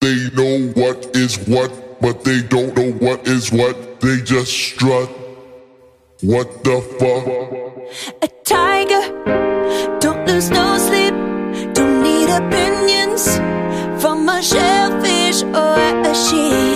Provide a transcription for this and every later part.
They know what is what, but they don't know what is what. They just strut. What the fuck? A tiger, don't lose no sleep, don't need opinions from a shellfish or a sheep.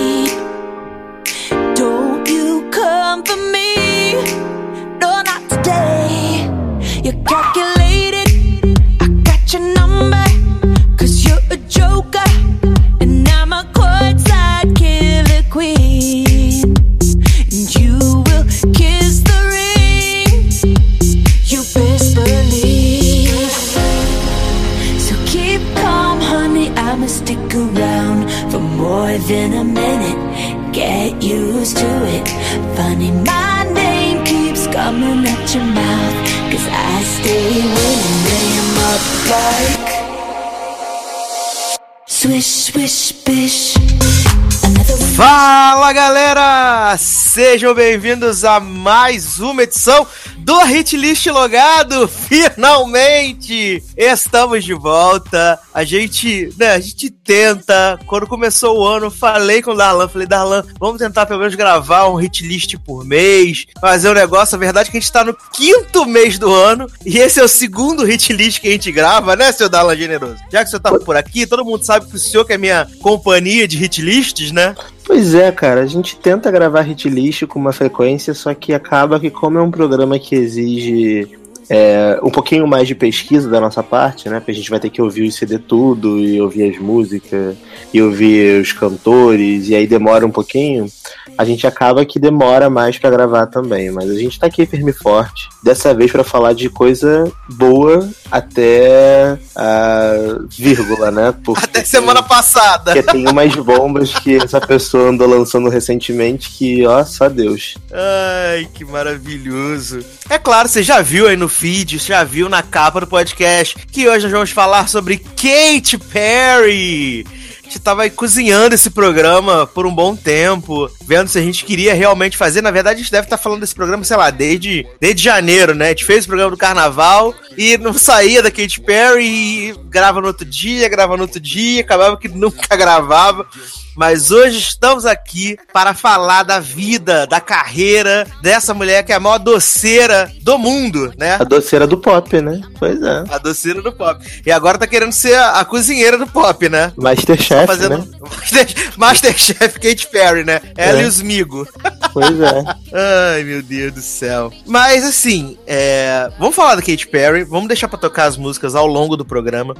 Than a minute. Get used to it. Funny, my name keeps coming at your mouth. Cause I stay winning. Up like. Swish, swish, bish. Fala galera! Sejam bem-vindos a mais uma edição do Hit List Logado! Finalmente! Estamos de volta. A gente, né, a gente tenta. Quando começou o ano, falei com o Darlan, falei, Darlan, vamos tentar pelo menos gravar um hit list por mês, fazer um negócio. A verdade é que a gente tá no quinto mês do ano e esse é o segundo hit list que a gente grava, né, seu Darlan Generoso? Já que o senhor tá por aqui, todo mundo sabe que o senhor que é minha companhia de hit lists, né? Pois é, cara, a gente tenta gravar hit list com uma frequência, só que acaba que como é um programa que exige é, um pouquinho mais de pesquisa da nossa parte, né? Porque a gente vai ter que ouvir o CD tudo e ouvir as músicas e ouvir os cantores e aí demora um pouquinho. A gente acaba que demora mais pra gravar também, mas a gente tá aqui firme e forte. Dessa vez pra falar de coisa boa até a vírgula, né? Porque Até semana passada. porque tem umas bombas que essa pessoa andou lançando recentemente que, ó, só Deus. Ai, que maravilhoso. É claro, você já viu aí no feed, já viu na capa do podcast, que hoje nós vamos falar sobre Katy Perry. A gente tava aí cozinhando esse programa por um bom tempo, vendo se a gente queria realmente fazer. Na verdade, a gente deve estar falando desse programa, sei lá, desde, desde janeiro, né? A gente fez o programa do carnaval e não saía da Katy Perry grava no outro dia, grava no outro dia, acabava que nunca gravava. Mas hoje estamos aqui para falar da vida, da carreira dessa mulher que é a maior doceira do mundo, né? A doceira do pop, né? Pois é. A doceira do pop. E agora tá querendo ser a, a cozinheira do pop, né? Masterchef, Fazendo né? Master- Masterchef Katy Perry, né? Ela É. e os Migo. Pois é. Ai, meu Deus do céu. Mas assim, é, vamos falar da Katy Perry, vamos deixar pra tocar as músicas ao longo do programa.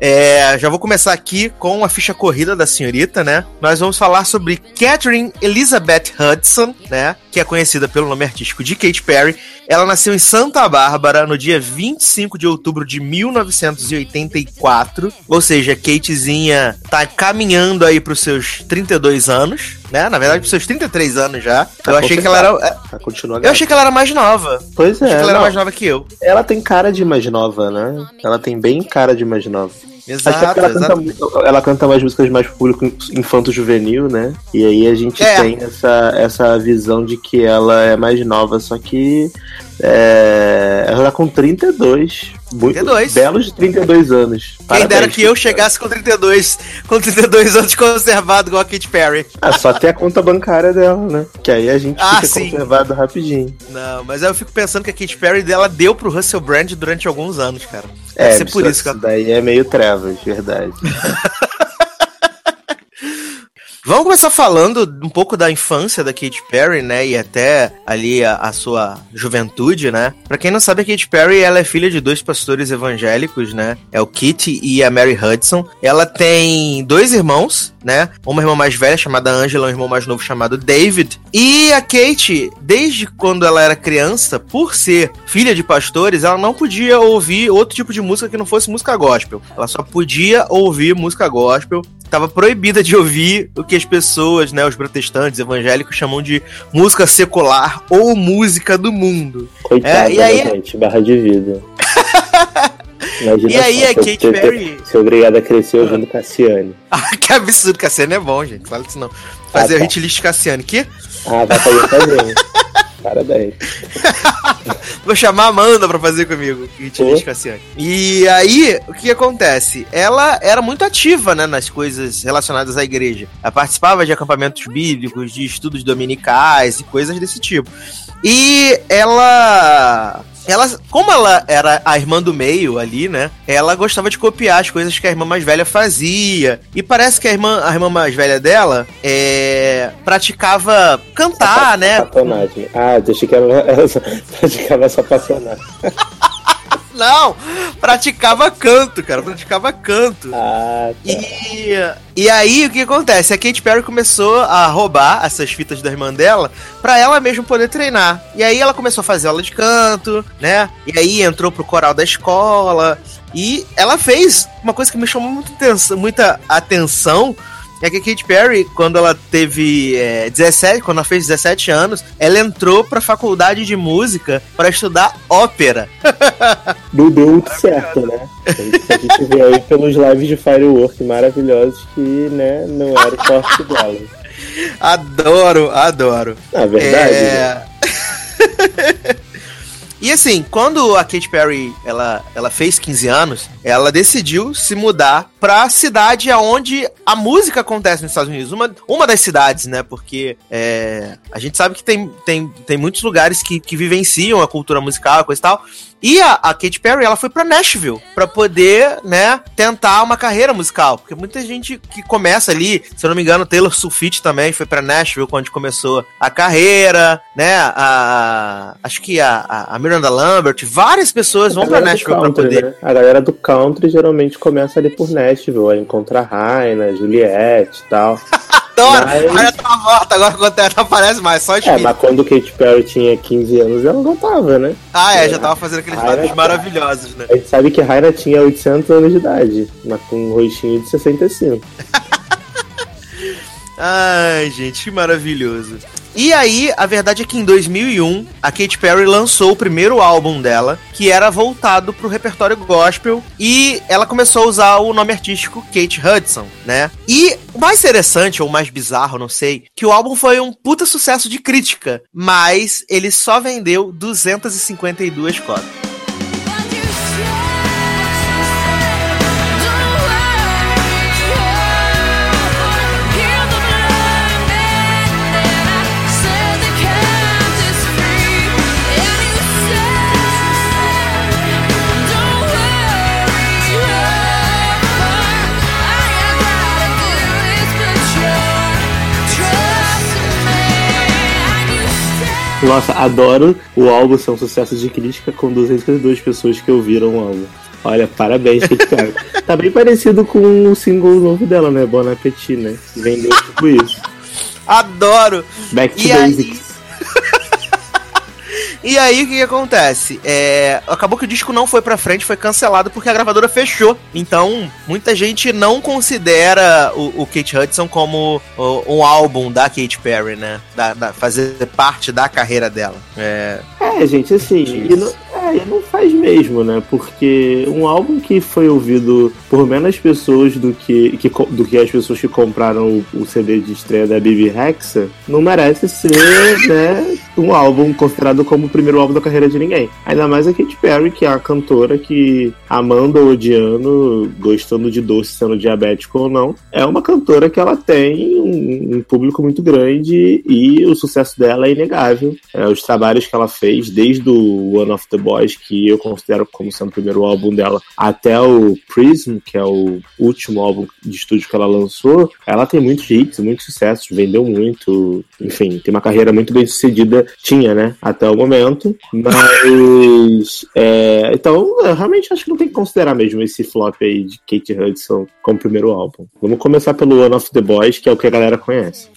É, já vou começar aqui com a ficha corrida da senhorita, né? Nós vamos falar sobre Catherine Elizabeth Hudson, né? Que é conhecida pelo nome artístico de Katy Perry. Ela nasceu em Santa Bárbara no dia 25 de outubro de 1984. Ou seja, Katezinha tá caminhando aí pros seus 32 anos, né? Na verdade, pros seus 33 anos já. Tá eu achei que ela era. Tá, continua Eu achei que ela era mais nova. Pois é. achei que ela era não, mais nova que eu. ela tem cara de mais nova, né? Ela tem bem cara de mais nova. Exato, ela, exato. canta, ela canta mais músicas mais público infanto-juvenil, né? E aí a gente É. tem essa, essa visão de que ela é mais nova, só que é, ela tá com 32. Muito 32. belos 32 anos. Quem Parabéns, dera que eu chegasse com 32, com 32 anos conservado igual a Katy Perry. Ah, só tem a conta bancária dela, né? Que aí a gente Ah, fica sim. conservado rapidinho. Não, mas eu fico pensando que a Katy Perry dela deu pro Russell Brand durante alguns anos, cara. Deve É, ser por isso que ela... daí é meio trevas, verdade. Vamos começar falando um pouco da infância da Katy Perry, né? E até ali a, a sua juventude, né? Pra quem não sabe, a Katy Perry ela é filha de dois pastores evangélicos, né? É o Kitty e a Mary Hudson. Ela tem dois irmãos, né? Uma irmã mais velha chamada Angela, um irmão mais novo chamado David. E a Kate, desde quando ela era criança, por ser filha de pastores, ela não podia ouvir outro tipo de música que não fosse música gospel. Ela só podia ouvir música gospel. Estava proibida de ouvir o que as pessoas, né, os protestantes evangélicos chamam de música secular ou música do mundo. Coitada, É, e aí- gente? Barra de vida. Imagina E aí só, a Katy Perry- Ser obrigada a crescer ouvindo Cassiane. Ah, que absurdo, Cassiano é bom, gente. Fala isso não. Fazer Ah, o tá. hit list Cassiano. Que? Ah, vai fazer também. Parabéns. Vou chamar a Amanda pra fazer comigo, Cassiane. E aí, o que acontece? Ela era muito ativa, né, nas coisas relacionadas à igreja. Ela participava de acampamentos bíblicos, de estudos dominicais e coisas desse tipo. E ela ela, como ela era a irmã do meio ali, né? Ela gostava de copiar as coisas que a irmã mais velha fazia. E parece que a irmã, a irmã mais velha dela é, praticava cantar, né? Sacanagem. Ah, deixa que ela, ela praticava só passionagem. Não, praticava canto, cara. Praticava canto. Ah, tá. E, e aí, o que acontece? A Katy Perry começou a roubar essas fitas da irmã dela pra ela mesma poder treinar. E aí ela começou a fazer aula de canto, né? E aí entrou pro coral da escola. E ela fez uma coisa que me chamou muito atenção, muita atenção. É que a Katy Perry, quando ela teve é, 17, quando ela fez 17 anos, ela entrou pra faculdade de música para estudar ópera. Não deu muito certo, né? A gente, vê aí pelos lives de Firework maravilhosos que, né, não era o forte dela. Adoro, adoro. Na verdade, né? É... e assim, quando a Katy Perry ela, ela fez 15 anos, ela decidiu se mudar pra cidade aonde a música acontece nos Estados Unidos. Uma, uma das cidades, né? Porque é, a gente sabe que tem, tem, tem muitos lugares que, que vivenciam a cultura musical, coisa e tal. E a, a Katy Perry, ela foi pra Nashville pra poder, né, tentar uma carreira musical. Porque muita gente que começa ali, se eu não me engano, Taylor Swift também foi pra Nashville quando começou a carreira, né? A, acho que a, a, Miranda Lambert, várias pessoas vão A pra galera do Nashville pra country, poder. né? A galera do country geralmente começa ali por Nashville, aí encontra a Raina, Juliette e tal. Adoro! Mas- Ela tá morta, agora quando ela não aparece mais, só É, espírito. mas quando Katy Perry tinha 15 anos, ela não tava, né? Ah, é, já tava fazendo aqueles é. maravilhosos, né? A gente sabe que Raina tinha 800 anos de idade, mas com um rostinho de 65. Ai, gente, que maravilhoso. E aí, a verdade é que em 2001, a Katy Perry lançou o primeiro álbum dela, que era voltado pro repertório gospel, e ela começou a usar o nome artístico Kate Hudson, né? E o mais interessante, ou mais bizarro, não sei, que o álbum foi um puta sucesso de crítica, mas ele só vendeu 252 cópias. Nossa, adoro o álbum ser um sucesso de crítica com 252 pessoas que ouviram o álbum. Olha, parabéns, Perry. tá bem parecido com o single novo dela, né? Bon Appetit, né? Vendeu tipo isso. Adoro! Back to E aí- Basics. E aí, o que, que acontece? É, acabou que o disco não foi pra frente, foi cancelado porque a gravadora fechou. Então, muita gente não considera o, o Kate Hudson como o- um álbum da Katy Perry, né? Da, da- fazer parte da carreira dela. É, É, gente, assim, e não, é, e não faz mesmo, né? Porque um álbum que foi ouvido por menos pessoas do que, que do que as pessoas que compraram o, o CD de estreia da Bibi Rexa não merece ser, né, um álbum considerado como o primeiro álbum da carreira de ninguém. Ainda mais a Katy Perry, que é a cantora que, amando ou odiando, gostando de doce, sendo diabético ou não, é uma cantora que ela tem um, um público muito grande e o sucesso dela é inegável. É, os trabalhos que ela fez, desde o One of the Boys, que eu considero como sendo o primeiro álbum dela, até o Prism, que é o último álbum de estúdio que ela lançou, ela tem muitos hits, muitos sucessos, vendeu muito, enfim, tem uma carreira muito bem sucedida, tinha, né, até o momento, mas, é, então, eu realmente acho que não tem que considerar mesmo esse flop aí de Kate Hudson como primeiro álbum. Vamos começar pelo One of the Boys, que é o que a galera conhece.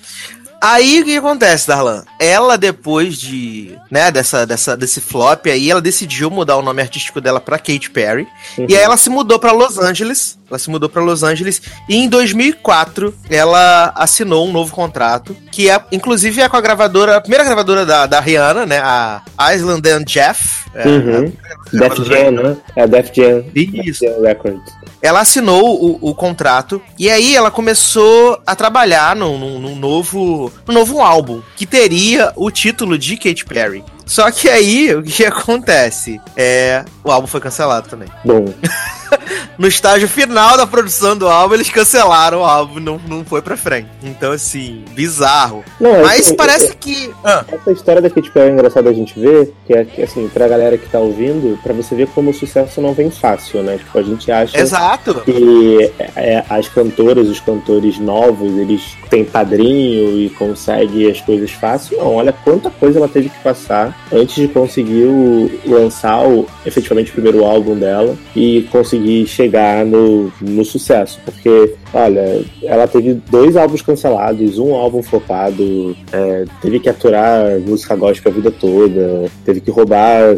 Aí o que acontece, Darlan? Ela, depois de, né, dessa, dessa, desse flop aí, ela decidiu mudar o nome artístico dela pra Katy Perry. E aí ela se mudou pra Los Angeles. Ela se mudou pra Los Angeles. E em 2004, ela assinou um novo contrato. Que é, inclusive, é com a gravadora, a primeira gravadora da, da Rihanna, né? A Island and Jeff. É, Uhum. Def Jam, né? É Def Jam. Isso. Def Jam Records. ela assinou o, o contrato e aí ela começou a trabalhar num, num- num novo no novo álbum, que teria o título de Katy Perry. Só que aí, o que acontece? É, o álbum foi cancelado também. Bom, No estágio final da produção do álbum, eles cancelaram o álbum, não, não foi pra frente. Então, assim, bizarro. não, é Mas assim, parece que. Ah, Essa história da Katy Perry é engraçada a gente ver, que é que, assim, pra galera que tá ouvindo, pra você ver como o sucesso não vem fácil, né? Tipo, a gente acha exato. que é, as cantoras, os cantores novos, eles têm padrinho e conseguem as coisas fácil. Não, olha quanta coisa ela teve que passar antes de conseguir o- lançar o, efetivamente o primeiro álbum dela e conseguir chegar no, no sucesso. Porque, olha, ela teve dois álbuns cancelados, um álbum flopado, é, teve que aturar música gospel a vida toda, teve que roubar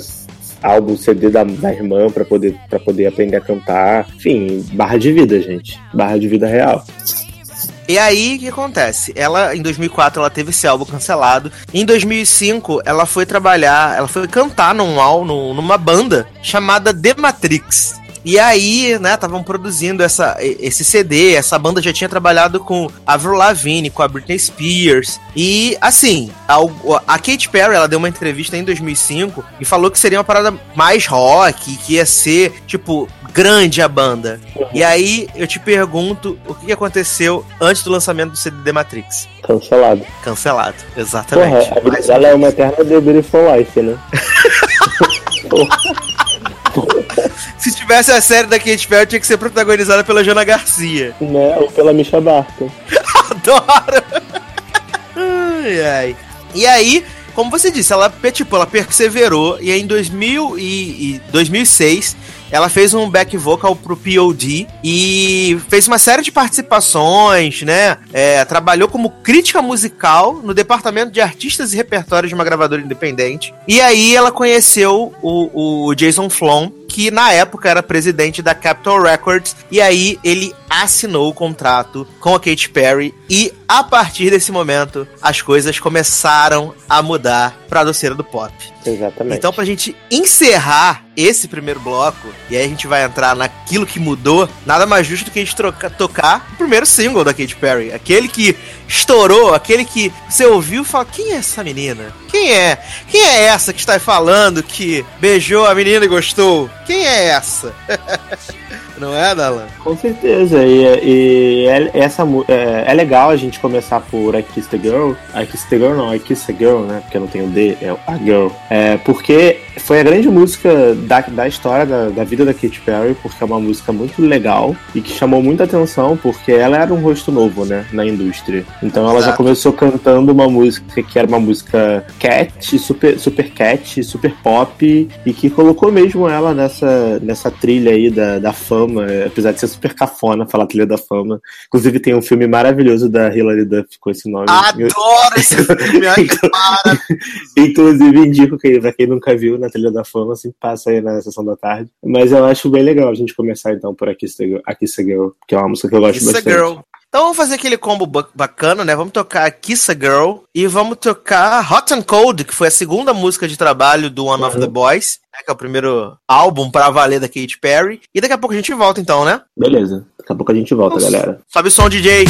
álbum CD da, da irmã pra poder, pra poder aprender a cantar. Enfim, barra de vida, gente. Barra de vida real. E aí, o que acontece? Ela, em 2004, ela teve esse álbum cancelado. Em 2005, ela foi trabalhar, ela foi cantar num álbum, numa banda chamada The Matrix. E aí, né, estavam produzindo essa, esse CD, essa banda já tinha trabalhado com a Avril Lavigne, com a Britney Spears. E, assim, a, a Katy Perry, ela deu uma entrevista em 2005 e falou que seria uma parada mais rock, que ia ser, tipo, grande a banda. E aí, eu te pergunto, o que aconteceu antes do lançamento do CD The Matrix? Cancelado. Cancelado, exatamente. Porra, a vida Mais dela é uma eterna The Beautiful Life, né? Se tivesse a série da Katy Perry, tinha que ser protagonizada pela Jana Garcia. né? Ou pela Misha Barton. Adoro! ai, ai. E aí, como você disse, ela, tipo, ela perseverou e aí em 2000 e, e 2006 ela fez um back vocal pro POD e fez uma série de participações, né? É, trabalhou como crítica musical no departamento de artistas e repertórios de uma gravadora independente. E aí ela conheceu o, o Jason Flom, que na época era presidente da Capitol Records, e aí ele assinou o contrato com a Katy Perry e a partir desse momento as coisas começaram a mudar pra doceira do pop. Exatamente. Então, pra gente encerrar esse primeiro bloco, e aí a gente vai entrar naquilo que mudou, nada mais justo do que a gente troca- tocar o primeiro single da Katy Perry. Aquele que estourou, aquele que você ouviu e fala: quem é essa menina? Quem é? Quem é essa que está falando que beijou a menina e gostou? Quem é essa? Não é, Dalan? Com certeza, e, e é, essa, é, é legal a gente começar por I Kiss the Girl. I Kiss the Girl não, I Kiss the Girl, né? Porque não tem o D, é a Girl. É, porque foi a grande música da, da história da, da vida da Katy Perry, porque é uma música muito legal e que chamou muita atenção, porque ela era um rosto novo, né? Na indústria. Então ela já começou cantando uma música que era uma música cat, super, super cat, super pop, e que colocou mesmo ela nessa, nessa trilha aí da, da fama, apesar de ser super cafona falar trilha da fama. Inclusive tem um filme maravilhoso da Hilary Duff com esse nome. Adoro esse filme. Inclusive indico que pra quem nunca viu na trilha da fama, assim, passa aí na sessão da tarde. Mas eu acho bem legal a gente começar então por Aqui Girl, Aqui Girl, que é uma música que eu gosto a bastante. Então vamos fazer aquele combo ba- bacana, né? Vamos tocar Kiss a Girl e vamos tocar Hot and Cold, que foi a segunda música de trabalho do One of Uhum. the Boys, né? que é o primeiro álbum pra valer da Katy Perry. E daqui a pouco a gente volta então, né? Beleza, daqui a pouco a gente volta, Nossa. galera. Sobe o som, DJ.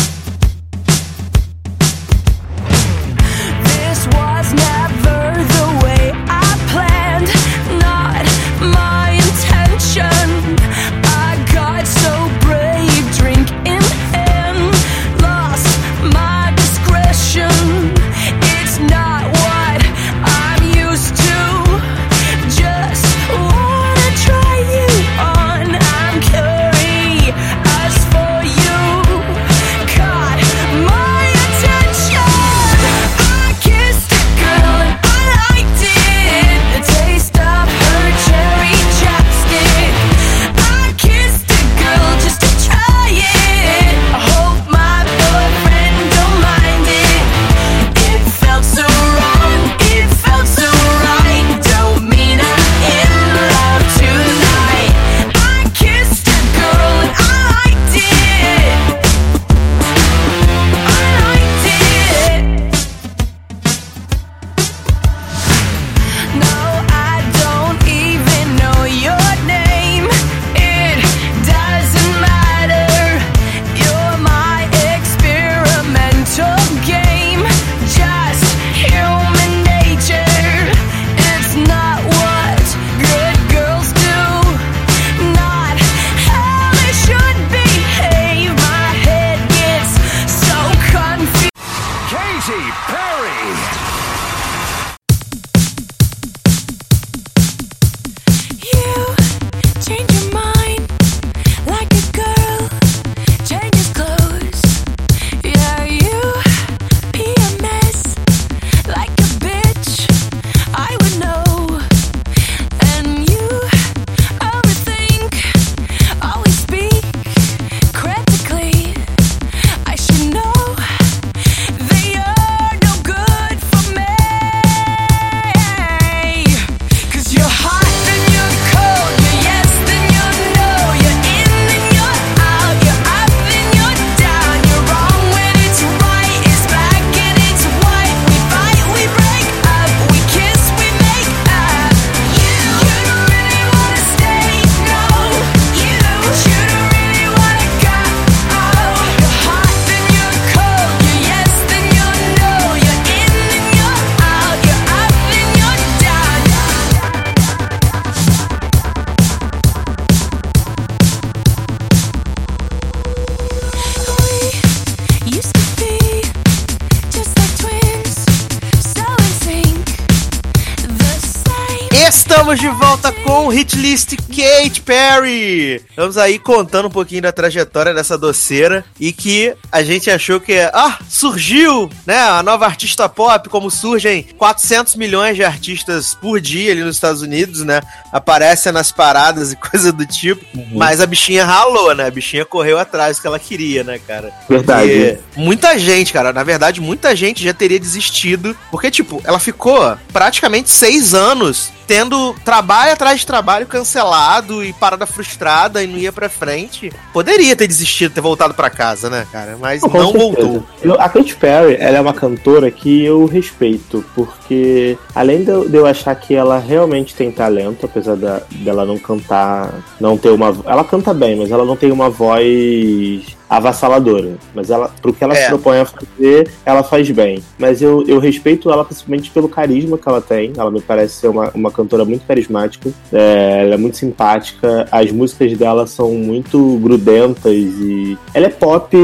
Estamos de volta com Hitlist Kate Perry. Vamos aí contando um pouquinho da trajetória dessa doceira e que a gente achou que, ah, surgiu, né, a nova artista pop, como surgem 400 milhões de artistas por dia ali nos Estados Unidos, né, aparecem nas paradas e coisa do tipo, uhum. mas a bichinha ralou, né, a bichinha correu atrás do que ela queria, né, cara. Verdade. E muita gente, cara, na verdade, muita gente já teria desistido, porque, tipo, ela ficou praticamente seis anos tendo trabalho atrás de trabalho cancelado e parada frustrada e não ia pra frente. Poderia ter desistido, ter voltado para casa, né, cara? Mas não, não voltou. A Katy Perry, ela é uma cantora que eu respeito, porque além de eu achar que ela realmente tem talento, apesar da, dela não cantar, não ter uma. Ela canta bem, mas ela não tem uma voz avassaladora. Mas ela, pro que ela é. se propõe a fazer, ela faz bem. Mas eu, eu respeito ela principalmente pelo carisma que ela tem. Ela me parece ser uma, uma cantora muito carismática. É, ela é muito simpática. As músicas dela são muito grudentas e. Ela é pop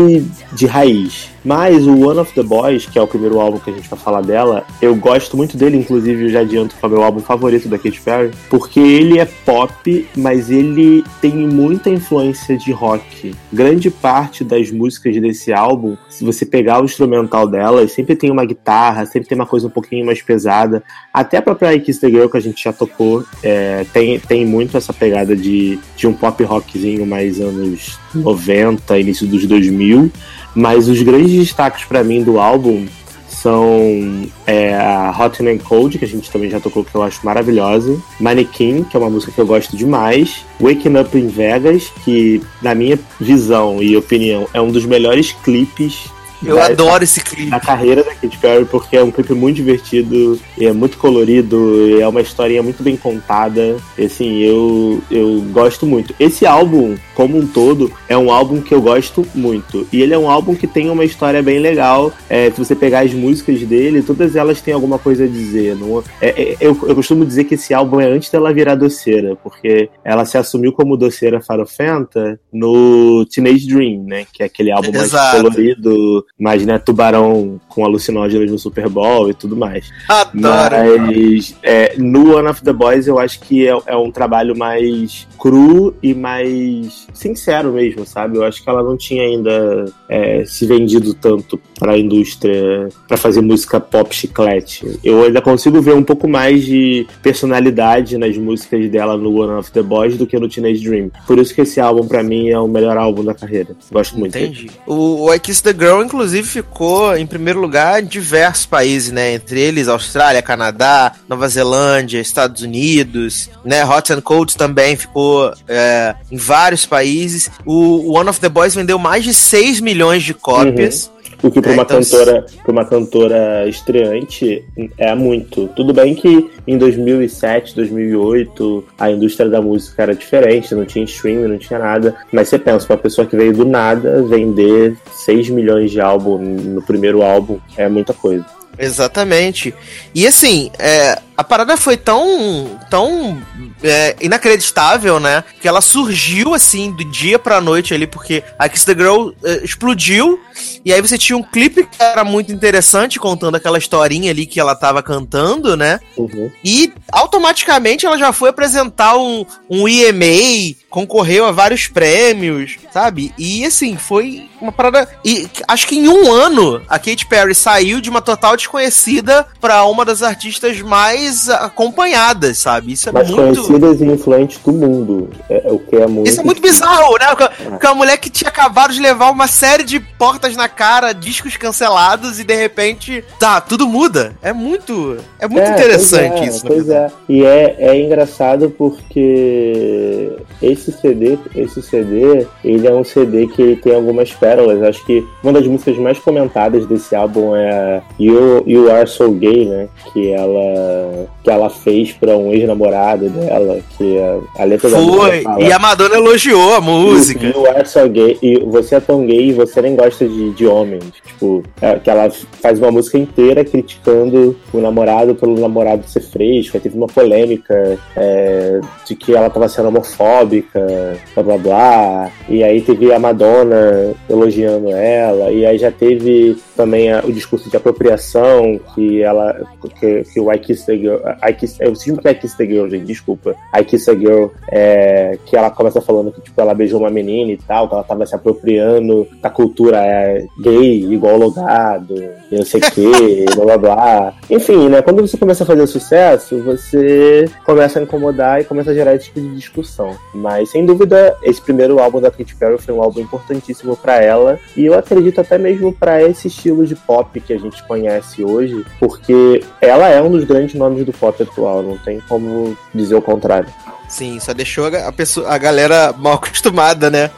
de raiz. Mas o One of the Boys, que é o primeiro álbum que a gente vai falar dela, eu gosto muito dele, inclusive eu já adianto que é o meu álbum favorito da Katy Perry, porque ele é pop, mas ele tem muita influência de rock. Grande parte das músicas desse álbum, se você pegar o instrumental delas, sempre tem uma guitarra, sempre tem uma coisa um pouquinho mais pesada. Até a própria I Kiss the Girl, que a gente já tocou, é, tem, tem muito essa pegada de, de um pop rockzinho mais anos 90, início dos 2000. Mas os grandes destaques para mim do álbum são é, a Hot and Cold, que a gente também já tocou, que eu acho maravilhosa. Mannequin, que é uma música que eu gosto demais. Waking Up in Vegas, que, na minha visão e opinião, é um dos melhores clipes eu da, adoro esse clipe. A carreira da Katy Perry, porque é um clipe muito divertido, é muito colorido, é uma historinha muito bem contada. E, assim, eu, eu gosto muito. Esse álbum, como um todo, é um álbum que eu gosto muito. E ele é um álbum que tem uma história bem legal. É, se você pegar as músicas dele, todas elas têm alguma coisa a dizer. Não, é, é, eu, eu costumo dizer que esse álbum é antes dela virar doceira, porque ela se assumiu como doceira farofenta no Teenage Dream, né? Que é aquele álbum mais colorido, né, tubarão com alucinógenos no Super Bowl e tudo mais. Adoro! Mas é, no One of the Boys eu acho que é, é um trabalho mais cru e mais sincero mesmo, sabe? Eu acho que ela não tinha ainda é, se vendido tanto para a indústria para fazer música pop chiclete. Eu ainda consigo ver um pouco mais de personalidade nas músicas dela no One of the Boys do que no Teenage Dream. Por isso que esse álbum para mim é o melhor álbum da carreira. Gosto muito. Entendi. O, o I Kiss the Girl, inclusive, ficou em primeiro lugar em diversos países, né? Entre eles Austrália, Canadá, Nova Zelândia, Estados Unidos, né? Hot and Cold também ficou é, em vários países. O One of the Boys vendeu mais de 6 milhões de cópias. Uhum. O que para uma, é, então... cantora, pra uma cantora estreante é muito. Tudo bem que em 2007, 2008, a indústria da música era diferente, não tinha streaming, não tinha nada. Mas você pensa, uma pessoa que veio do nada vender 6 milhões de álbum no primeiro álbum é muita coisa. Exatamente. E assim, é, a parada foi tão, tão é, inacreditável, né? Que ela surgiu assim do dia pra noite ali, porque a Kiss the Girl é, explodiu. E aí você tinha um clipe que era muito interessante, contando aquela historinha ali que ela tava cantando, né? Uhum. E automaticamente ela já foi apresentar um, um EMA, concorreu a vários prêmios, sabe? E assim, foi uma parada. E acho que em um ano a Katy Perry saiu de uma total desconhecida para uma das artistas mais acompanhadas, sabe? Isso é mais muito. conhecidas e influentes do mundo. É, é, o que é muito. Isso é muito bizarro, né? Porque é. uma mulher que tinha acabado de levar uma série de portas na cara, discos cancelados e de repente, tá, tudo muda. É muito. É muito é, interessante é, isso. Pois é. E é, é engraçado porque esse CD, esse CD, ele é um CD que ele tem algumas pérolas. Acho que uma das músicas mais comentadas desse álbum é You, you Are So Gay, né? Que ela, que ela fez para um ex-namorado dela, que a, a letra Foi, da música fala, e a Madonna elogiou a música. You, you Are So Gay, e você é tão gay e você nem gosta de, de homens. Tipo, é, que ela faz uma música inteira criticando o namorado pelo namorado ser fresco. Aí teve uma polêmica é, de que ela tava sendo homofóbica, blá blá blá. E aí teve a Madonna elogiando ela, e aí já teve também a, o discurso de apropriação que ela que, que o I Kiss the Girl. I Kiss, eu sinto que é I Kiss the Girl, gente, desculpa. I Kiss a Girl, é, que ela começa falando que tipo, ela beijou uma menina e tal, que ela tava se apropriando da cultura é, gay, igual logado, não sei o que, blá blá blá. Enfim, né? Quando você começa a fazer sucesso, você começa a incomodar e começa a gerar esse tipo de discussão. Mas sem dúvida, esse primeiro álbum da Katy Perry foi um álbum importantíssimo para ela e eu acredito até mesmo para esse estilo de pop que a gente conhece hoje, porque ela é um dos grandes nomes do pop atual, não tem como dizer o contrário. Sim, só deixou a, pessoa, a galera mal acostumada, né?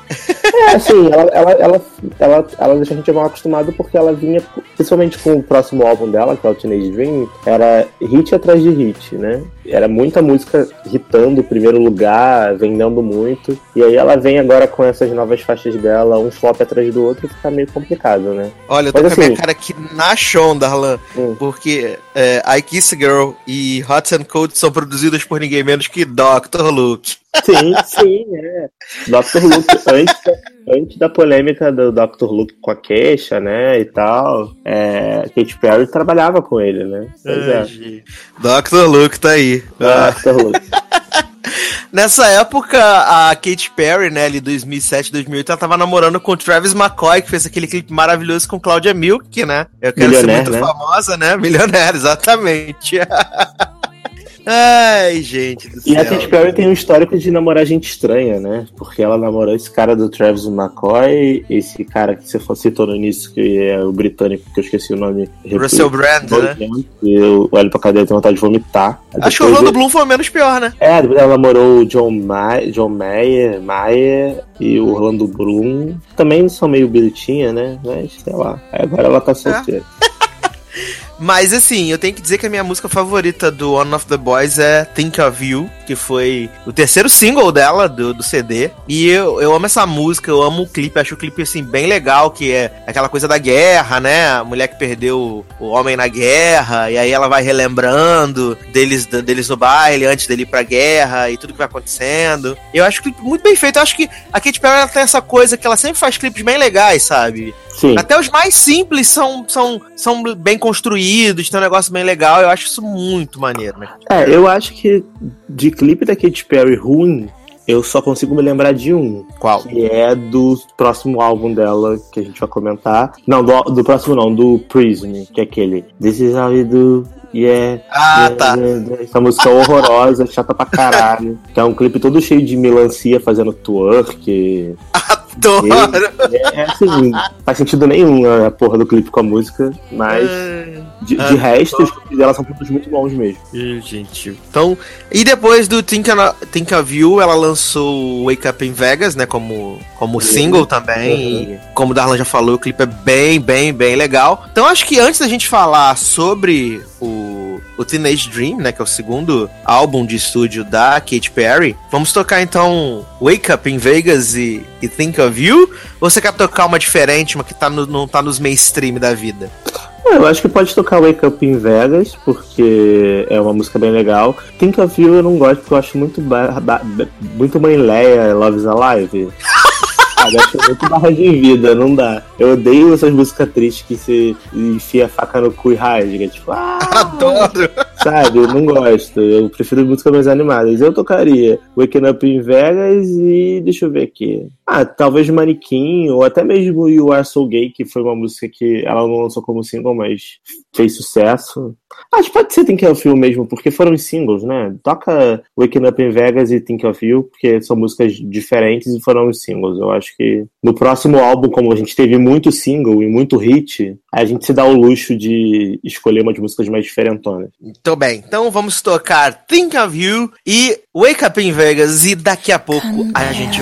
É, assim, ela, ela, ela, ela, ela deixou a gente mal acostumado porque ela vinha, principalmente com o próximo álbum dela, que é o Teenage Dream, era hit atrás de hit, né? Era muita música hitando o primeiro lugar, vendendo muito. E aí ela vem agora com essas novas faixas dela, um flop atrás do outro, e fica meio complicado, né? Olha, eu tô Mas, com assim, a minha cara aqui na show, Darlan, hum. porque é, I Kiss Girl e Hot and Cold são produzidas por ninguém menos que Dr. Luke. Sim, sim, é. Dr. Luke, antes, antes da polêmica do Dr. Luke com a queixa, né, e tal, é, Katy Perry trabalhava com ele, né? Pois é. Dr. Luke tá aí. Dr. Luke. Nessa época, a Katy Perry, né, ali 2007, 2008, ela tava namorando com o Travis McCoy, que fez aquele clipe maravilhoso com Claudia Milk, né? Eu quero ser muito né? famosa, né? Milionária, exatamente. Ai, gente do céu. E a Katy Perry tem um histórico de namorar gente estranha, né? Porque ela namorou esse cara do Travis McCoy, esse cara que você citou no início, que é o britânico, que eu esqueci o nome. Russell Brand, né? Eu olho pra cadeia e tenho vontade de vomitar. Acho que o Orlando Bloom foi o menos pior, né? É, ela namorou o John, Ma John Mayer, Mayer e o Orlando Bloom. Também são meio bonitinha, né? Mas, sei lá. Agora ela tá solteira. É. Mas assim, eu tenho que dizer que a minha música favorita do One of the Boys é Think of You, que foi o terceiro single dela, do, do CD. E eu, eu amo essa música, eu amo o clipe, acho o clipe assim bem legal, que é aquela coisa da guerra, né? A mulher que perdeu o homem na guerra, e aí ela vai relembrando deles, deles no baile, antes dele ir pra guerra, e tudo que vai acontecendo. Eu acho clipe muito bem feito, eu acho que a Katy Perry tem essa coisa que ela sempre faz clipes bem legais, sabe? Sim. Até os mais simples são, são, são bem construídos, tem um negócio bem legal. Eu acho isso muito maneiro, né? É, eu acho que de clipe da Katy Perry ruim, eu só consigo me lembrar de um. Qual? Que é do próximo álbum dela, que a gente vai comentar. Não, do, do próximo não, do Prism, que é aquele. This is how we do. Yeah, ah, yeah, tá. Yeah, essa música horrorosa, chata pra caralho. Que é um clipe todo cheio de melancia fazendo twerk. Adoro! É, é assim, faz sentido nenhum a porra do clipe com a música, mas de, de resto, os clipes dela são todos muito bons mesmo. Gente, então. E depois do Think, Think of You, ela lançou Wake Up in Vegas, né? Como, como single também. Uhum. como o Darlan já falou, o clipe é bem, bem, bem legal. Então acho que antes da gente falar sobre o, o Teenage Dream, né? Que é o segundo álbum de estúdio da Katy Perry, vamos tocar então Wake Up in Vegas e, e Think of You? Ou você quer tocar uma diferente, uma que tá no, não tá nos mainstream da vida? Eu acho que pode tocar Wake Up in Vegas, porque é uma música bem legal. Think of You eu não gosto, porque eu acho muito, muito Mãe Leia, Love is Alive. Sabe? Acho muito barra de vida, não dá. Eu odeio essas músicas tristes que você enfia a faca no cu e rasga. Tipo, ah! Adoro! Sabe? Eu não gosto. Eu prefiro músicas mais animadas. Eu tocaria Waking Up in Vegas e deixa eu ver aqui. Ah, talvez Manequim, ou até mesmo You Are So Gay, que foi uma música que ela não lançou como single, mas fez sucesso. Acho que pode ser Think of You mesmo, porque foram os singles, né? Toca Waking Up in Vegas e Think of You, porque são músicas diferentes e foram os singles. Eu acho que no próximo álbum, como a gente teve muito single e muito hit, a gente se dá o luxo de escolher umas músicas mais diferentonas. Muito bem, então vamos tocar Think of You e Wake Up in Vegas e daqui a pouco a gente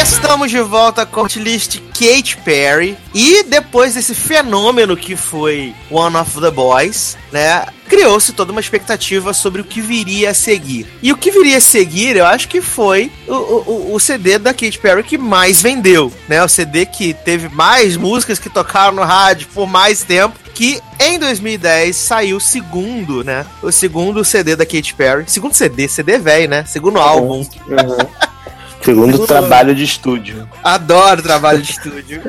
Estamos de volta com a list Kate Perry. E depois desse fenômeno que foi One of the Boys, né? Criou-se toda uma expectativa sobre o que viria a seguir. E o que viria a seguir, eu acho que foi o, o, o CD da Kate Perry que mais vendeu, né? O CD que teve mais músicas que tocaram no rádio por mais tempo que em 2010 saiu o segundo, né? O segundo CD da Katy Perry. Segundo CD, CD velho, né? Segundo álbum. Uhum. Segundo trabalho de estúdio. Adoro trabalho de estúdio.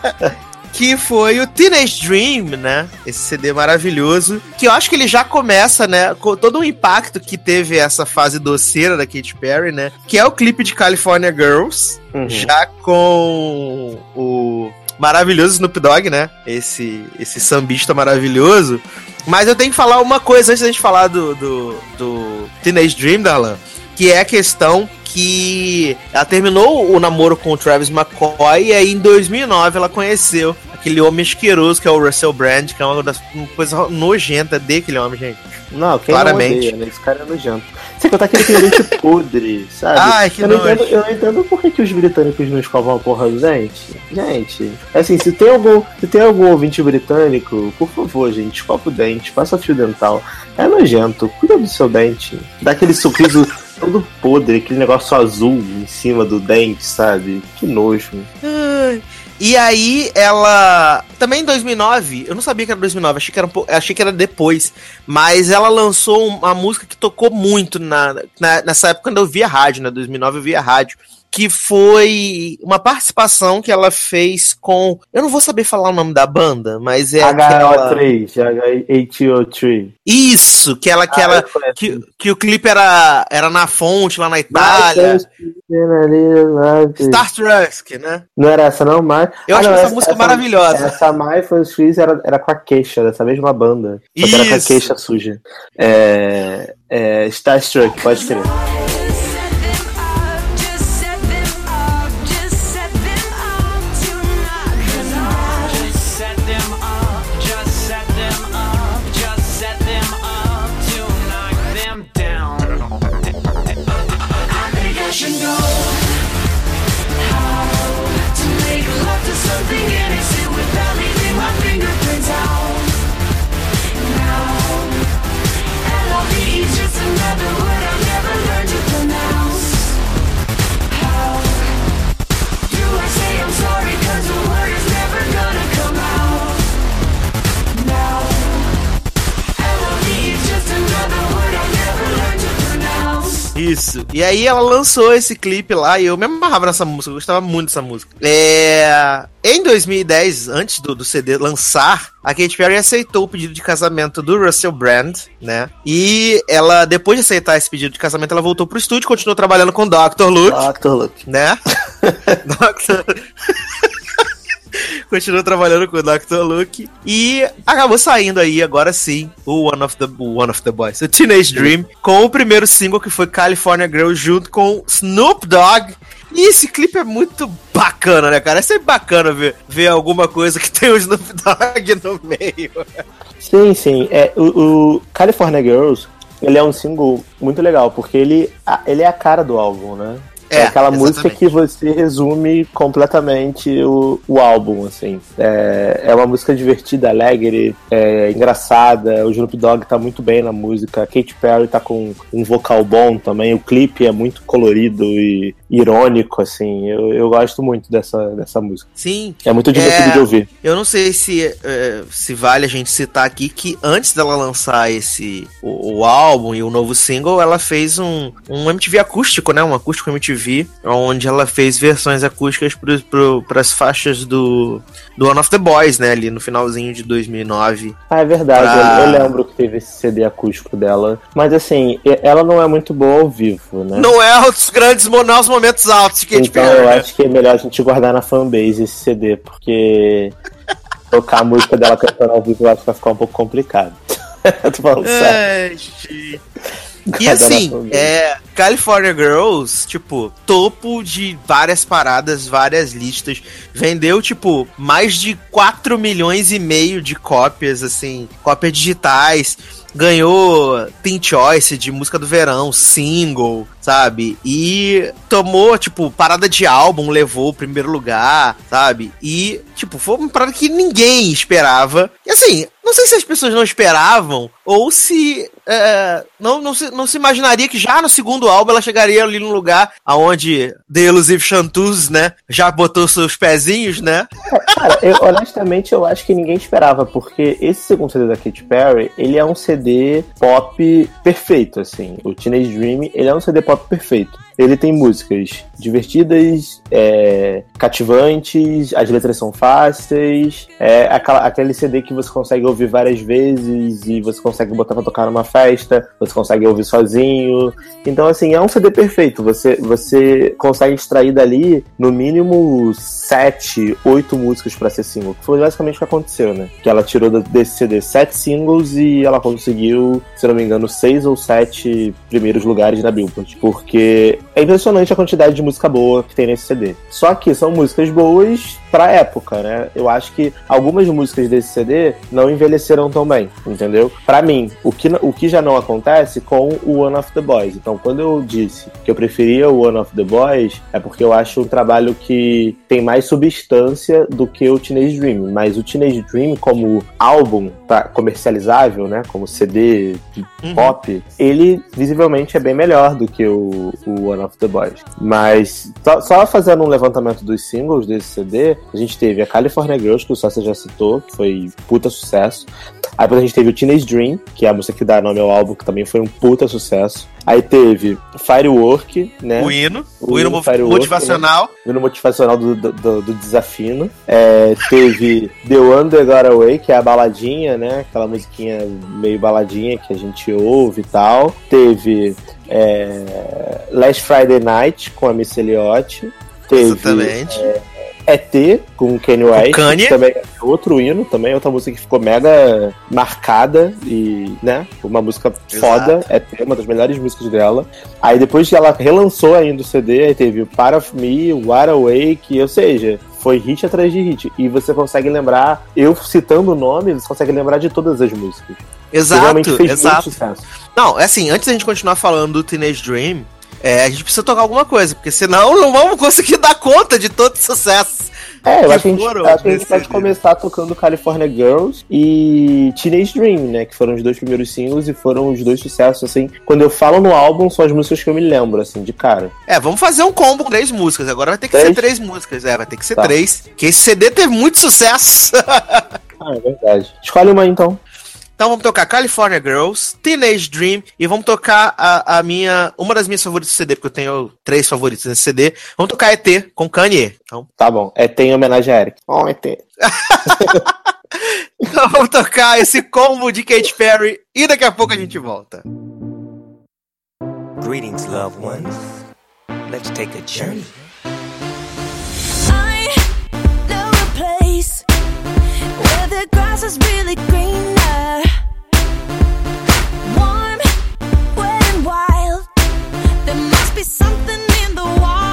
que foi o Teenage Dream, né? Esse CD maravilhoso. Que eu acho que ele já começa, né? Com todo o impacto que teve essa fase doceira da Katy Perry, né? Que é o clipe de California Girls. Uhum. Já com o maravilhoso Snoop Dogg, né? Esse, esse sambista maravilhoso. Mas eu tenho que falar uma coisa antes da gente falar do, do, do Teenage Dream, Darlan. Que é a questão que ela terminou o namoro com o Travis McCoy e aí em 2009 ela conheceu aquele homem asqueroso que é o Russell Brand, que é uma, das, uma coisa nojenta daquele homem, gente. Não, quem Claramente. não odeia, né? Esse cara é nojento. Você contar aquele cliente podre, sabe? Ai, que eu, não entendo, eu não entendo por que, que os britânicos não escovam a porra do dente. Gente, assim, se tem algum, se tem algum ouvinte britânico, por favor, gente, escova o dente, passa fio dental. É nojento, cuida do seu dente. Dá aquele sorriso todo podre, aquele negócio azul em cima do dente, sabe? Que nojo. E aí ela. Também em 2009, eu não sabia que era 2009, achei que era, um, achei que era depois. Mas ela lançou uma música que tocou muito na, na, nessa época quando eu via rádio, né? 2009 eu via rádio que foi uma participação que ela fez com. Eu não vou saber falar o nome da banda, mas é. HO3, H803. Isso, que ela, que, ah, ela que, que o clipe era, era na fonte, lá na Itália. Star Trek, né? Não era essa, não, mas. Eu ah, acho não, essa, essa, música essa, maravilhosa. Essa My First Trees era, era com a queixa, dessa mesma banda. Isso. Era com a queixa suja. É, é, Star Trek, pode crer. Isso. E aí ela lançou esse clipe lá e eu me amarrava nessa música, eu gostava muito dessa música. É... Em 2010, antes do, do CD lançar, a Katy Perry aceitou o pedido de casamento do Russell Brand, né? E ela, depois de aceitar esse pedido de casamento, ela voltou pro estúdio, continuou trabalhando com Dr. Luke. Dr. Luke. Né? Dr. continuou trabalhando com o Dr. Luke e acabou saindo aí, agora sim, o One of the, One of the Boys, o Teenage Dream, com o primeiro single que foi California Girl junto com Snoop Dogg. E esse clipe é muito bacana, né, cara? É sempre bacana ver, ver alguma coisa que tem o Snoop Dogg no meio. Sim, sim. É, o, o California Girls, ele é um single muito legal, porque ele, ele é a cara do álbum, né? É, é aquela exatamente. música que você resume completamente o, o álbum, assim. É, é uma música divertida, alegre, é, engraçada. O Snoop Dogg tá muito bem na música. A Katy Perry tá com um vocal bom também. O clipe é muito colorido e irônico, assim. Eu, eu gosto muito dessa, dessa música. Sim. É muito divertido é, de ouvir. Eu não sei se, é, se vale a gente citar aqui que antes dela lançar esse o, o álbum e o novo single, ela fez um, um MTV acústico, né? Um acústico MTV MTV, onde ela fez versões acústicas para as faixas do, do One of the Boys, né? Ali no finalzinho de 2009. Ah, é verdade. Pra... Eu, eu, lembro que teve esse CD acústico dela. Mas assim, ela não é muito boa ao vivo, né? Não é os grandes não é os momentos altos que a gente Então eu né? acho que é melhor a gente guardar na fanbase esse CD, porque tocar a música dela cantando ao vivo eu acho que vai ficar um pouco complicado. Tô falando sério. E assim, é, California Girls, tipo, topo de várias paradas, várias listas. Vendeu, tipo, mais de 4 milhões e meio de cópias, assim, cópias digitais. ganhou Teen Choice de música do verão, single, sabe? E tomou, tipo, parada de álbum, levou o primeiro lugar, sabe? E, tipo, foi uma parada que ninguém esperava. E assim, não sei se as pessoas não esperavam ou se é, não, não, se, não se imaginaria que já no segundo álbum ela chegaria ali num lugar aonde The Elusive Chanteuse, né, já botou seus pezinhos, né? Cara, eu, honestamente eu acho que ninguém esperava, porque esse segundo CD da Katy Perry, ele é um CD pop perfeito, assim. O Teenage Dream, ele é um CD pop perfeito. Ele tem músicas divertidas, é, cativantes, as letras são fáceis, é aquela, aquele CD que você consegue ouvir várias vezes e você consegue botar pra tocar numa festa, você consegue ouvir sozinho. Então, assim, é um CD perfeito. Você, você consegue extrair dali, no mínimo, sete, oito músicas para ser single. Que foi basicamente o que aconteceu, né? Que ela tirou desse CD sete singles e ela conseguiu, se não me engano, seis ou sete primeiros lugares na Billboard. Porque é impressionante a quantidade de música boa que tem nesse CD. Só que são músicas boas pra época, né? Eu acho que algumas músicas desse CD não envelheceram tão bem, entendeu? Para mim, o que, o que já não acontece com o One of the Boys. Então, quando eu disse que eu preferia o One of the Boys, é porque eu acho um trabalho que tem mais substância do que o Teenage Dream. Mas o Teenage Dream, como álbum tá, comercializável, né? Como CD uhum. pop, ele visivelmente é bem melhor do que o, o One of the Boys. Mas só, fazendo um levantamento dos singles desse CD, a gente teve a California Girls, que o Sasha já citou, que foi puta sucesso. Aí depois a gente teve o Teenage Dream, que é a música que dá nome ao álbum, que também foi um puta sucesso. Aí teve Firework, né? O hino. O, hino, Firework, motivacional. Né? O hino motivacional do, do, do desafino. É, teve The That Got Away, que é a baladinha, né? Aquela musiquinha meio baladinha que a gente ouve e tal. Teve é, Last Friday Night com a Miss Elliott. Teve, Exatamente. É, ET com Kanye West, Kanye. também é outro hino, também outra música que ficou mega marcada e, né, uma música foda, ET, uma das melhores músicas dela. Aí depois que ela relançou ainda o CD, aí teve o Part of Me, Wide Awake, ou seja, foi hit atrás de hit. E você consegue lembrar, eu citando o nome, você consegue lembrar de todas as músicas. Exato, exato. Não, é assim, antes da gente continuar falando do Teenage Dream, é, a gente precisa tocar alguma coisa, porque senão não vamos conseguir dar conta de todo o sucesso. É, eu acho que a gente, acho que a gente pode começar tocando California Girls e Teenage Dream, né? Que foram os dois primeiros singles e foram os dois sucessos, assim. Quando eu falo no álbum, são as músicas que eu me lembro, assim, de cara. É, vamos fazer um combo com três músicas. Agora vai ter que três? ser três músicas. É, vai ter que ser tá. três. Que esse CD teve muito sucesso. ah, é verdade. Escolhe uma então. Então vamos tocar California Girls, Teenage Dream e vamos tocar a, a minha. Uma das minhas favoritas do CD, porque eu tenho três favoritos nesse CD. Vamos tocar ET com Kanye. Então... Tá bom. ET em homenagem a Eric. Oh, ET. então vamos tocar esse combo de Katy Perry e daqui a pouco a gente volta. Greetings, loved ones. Let's take a journey. The grass is really greener. Warm, wet, and wild. There must be something in the water.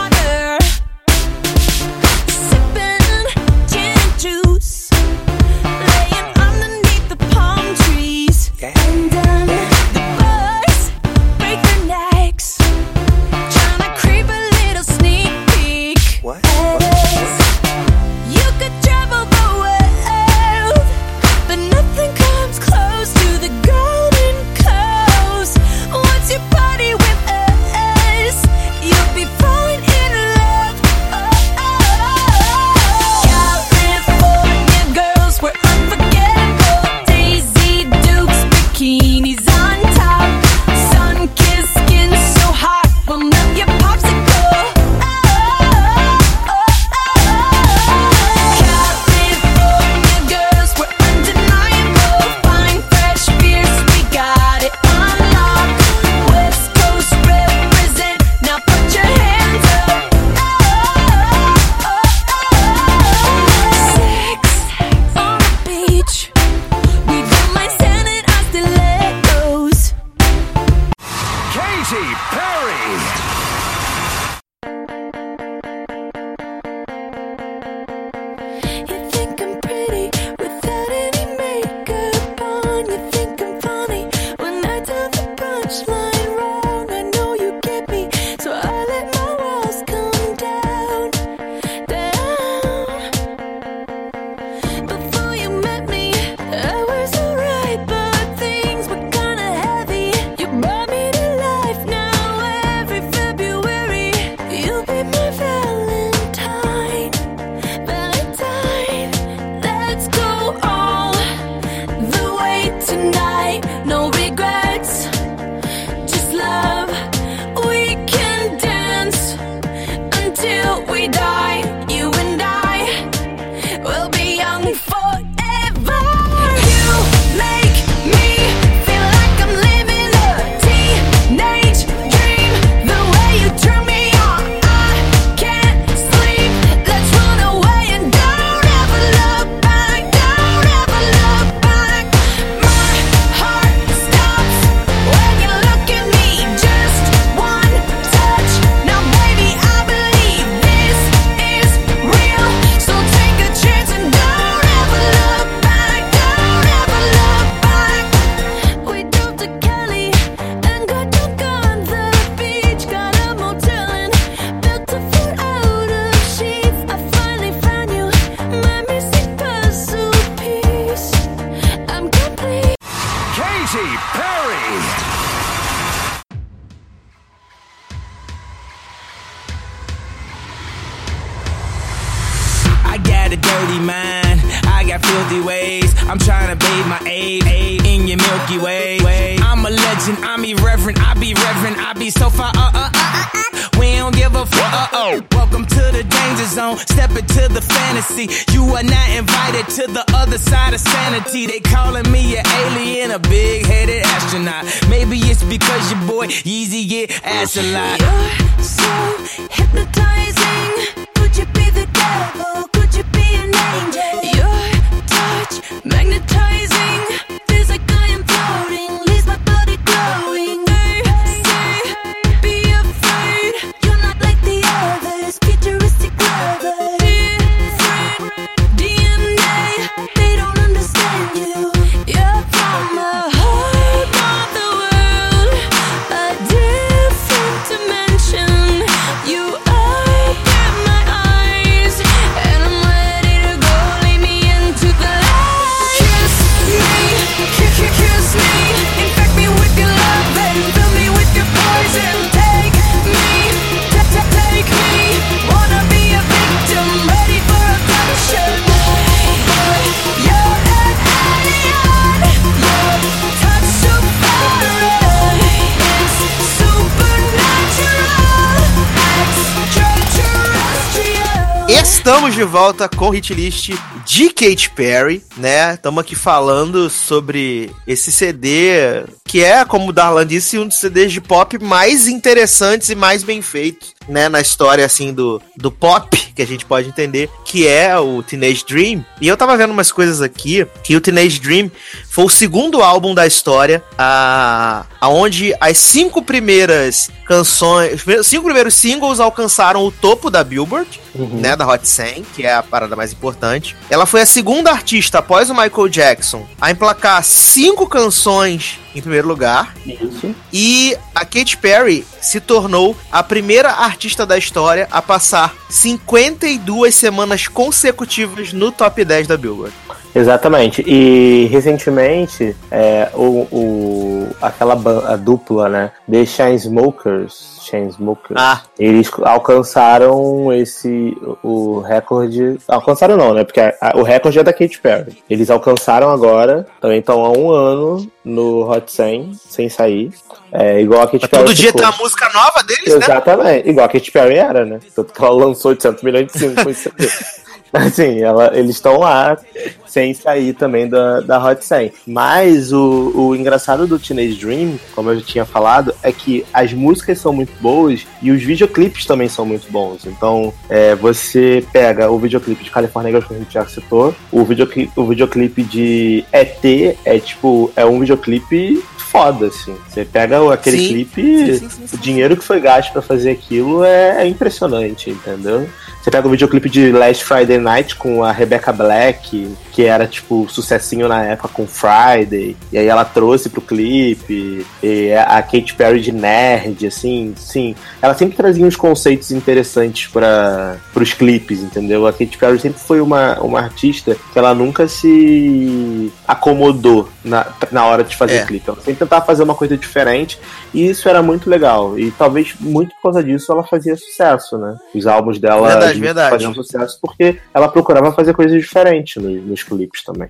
Estamos de volta com hitlist de Katy Perry, né? Estamos aqui falando sobre esse CD, que é, como o Darlan disse, um dos CDs de pop mais interessantes e mais bem feitos, né? Na história, assim, do, do pop, que a gente pode entender, que é o Teenage Dream. E eu tava vendo umas coisas aqui, que o Teenage Dream foi o segundo álbum da história, a, aonde as cinco primeiras canções, os primeiros- cinco primeiros singles alcançaram o topo da Billboard, né, da Hot 100, que é a parada mais importante. Ela foi a segunda artista após o Michael Jackson a emplacar cinco canções em primeiro lugar. Isso. E a Katy Perry se tornou a primeira artista da história a passar 52 semanas consecutivas no top 10 da Billboard. Exatamente. E recentemente, é, o, o, aquela a dupla, né? The Chainsmokers, Chainsmokers, Ah, eles alcançaram esse o recorde. Alcançaram não, né? Porque a- a- o recorde é da Katy Perry. Eles alcançaram agora, também estão há um ano no Hot 100, sem sair. É, igual a Katy Perry. todo dia ficou. tem uma música nova deles, né? Exatamente, igual a Katy Perry era, né? Tanto que ela lançou 800 milhões de singles. Assim, ela, eles estão lá sem sair também da, da Hot 100. Mas o, o engraçado do Teenage Dream, como eu já tinha falado, é que as músicas são muito boas e os videoclipes também são muito bons. Então, é, você pega o videoclipe de California Girls, que a gente já citou, o videoclipe, o videoclipe de ET é tipo, é um videoclipe foda, assim. Você pega aquele Sim. clipe, Sim, sim, o dinheiro que foi gasto pra fazer aquilo é, é impressionante, entendeu? Você pega o videoclipe de Last Friday Night com a Rebecca Black, que era tipo sucessinho na época com Friday, e aí ela trouxe pro clipe, e a Katy Perry de nerd, assim, sim. Ela sempre trazia uns conceitos interessantes para os clipes, entendeu? A Katy Perry sempre foi uma, uma artista que ela nunca se acomodou na, na hora de fazer É. clipe. Ela sempre tentava fazer uma coisa diferente, e isso era muito legal. E talvez muito por causa disso ela fazia sucesso, né? Os álbuns dela Verdade, verdade. faziam sucesso porque ela procurava fazer coisas diferentes nos, nos clipes também.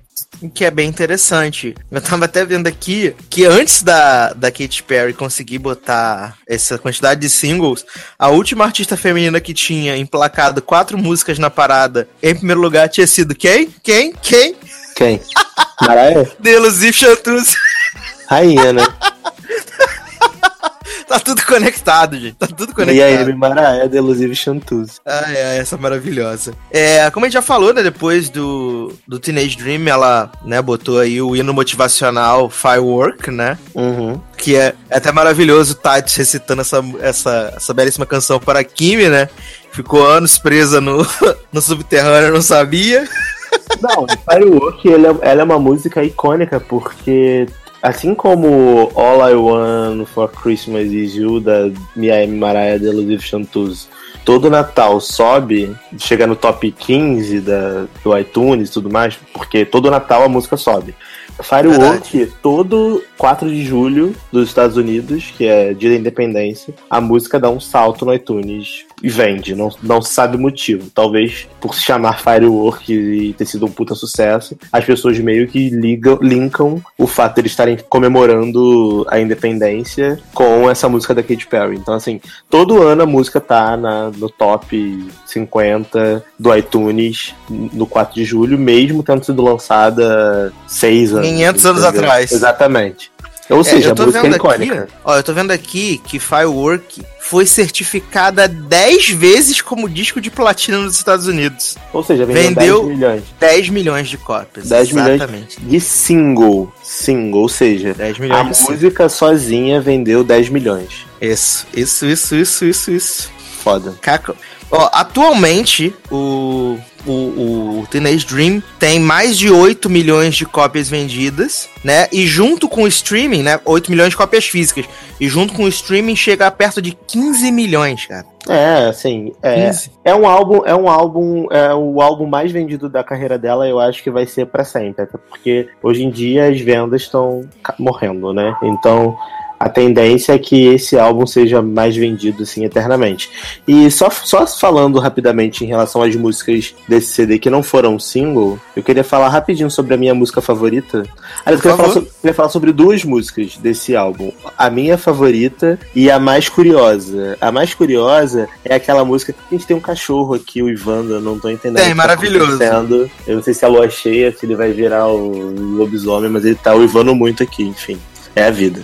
Que é bem interessante. Eu tava até vendo aqui que antes da, da Katy Perry conseguir botar essa quantidade de singles, a última artista feminina que tinha emplacado quatro músicas na parada em primeiro lugar tinha sido quem? Quem? Quem? Quem? Mariah? Delusif Chantruz. Rainha, né? tá tudo conectado, gente. Tá tudo e conectado. aí, Amy Mariah, Delusive Chantuz. Ai, ai, essa maravilhosa. É, como a gente já falou, né, depois do, do Teenage Dream, ela, né, botou aí o hino motivacional Firework, né? Uhum. Que é, é até maravilhoso o Titus recitando essa, essa, essa belíssima canção para a Kimi, né? Ficou anos presa no, no subterrâneo, não sabia. Não, Firework, ele é, ela é uma música icônica porque, assim como All I Want for Christmas Is You, da Mia Mariah Delusive Chantuz, todo Natal sobe, chega no top 15 da, do iTunes e tudo mais, porque todo Natal a música sobe. Firework, todo 4 de julho dos Estados Unidos, que é dia da independência, a música dá um salto no iTunes e vende. Não, não se sabe o motivo. Talvez por se chamar Firework e ter sido um puta sucesso, as pessoas meio que ligam, linkam o fato de eles estarem comemorando a independência com essa música da Katy Perry. Então, assim, todo ano a música tá na, no top 50 do iTunes no 4 de julho, mesmo tendo sido lançada seis anos. 500 anos entendeu? atrás. Exatamente. Ou É, seja, eu a tô música é vendo icônica. aqui, ó, eu tô vendo aqui que Firework foi certificada 10 vezes como disco de platina nos Estados Unidos. Ou seja, vendeu, Vendeu 10 milhões 10 milhões de cópias. 10 milhões. Exatamente. de single. Single, ou seja, 10 a milhões música sozinha vendeu 10 milhões. Isso, isso, isso, isso, isso, isso. Foda. Caca. Ó, atualmente, o, o, o Teenage Dream tem mais de 8 milhões de cópias vendidas, né? E junto com o streaming, né? 8 milhões de cópias físicas. E junto com o streaming chega a perto de 15 milhões, cara. É, assim, é, 15. é um álbum, é um álbum, é o álbum mais vendido da carreira dela, eu acho que vai ser pra sempre, até porque hoje em dia as vendas estão morrendo, né? Então, a tendência é que esse álbum seja mais vendido assim eternamente. E só, só falando rapidamente em relação às músicas desse CD que não foram single, eu queria falar rapidinho sobre a minha música favorita. Aliás, eu queria falar, favor. so- queria falar sobre duas músicas desse álbum. A minha favorita e a mais curiosa. A mais curiosa é aquela música. A gente tem um cachorro aqui, o Ivandro, eu não tô entendendo. Tem, tá maravilhoso. acontecendo. Eu não sei se é a lua cheia, se ele vai virar o lobisomem, mas ele tá uivando muito aqui, enfim. É a vida.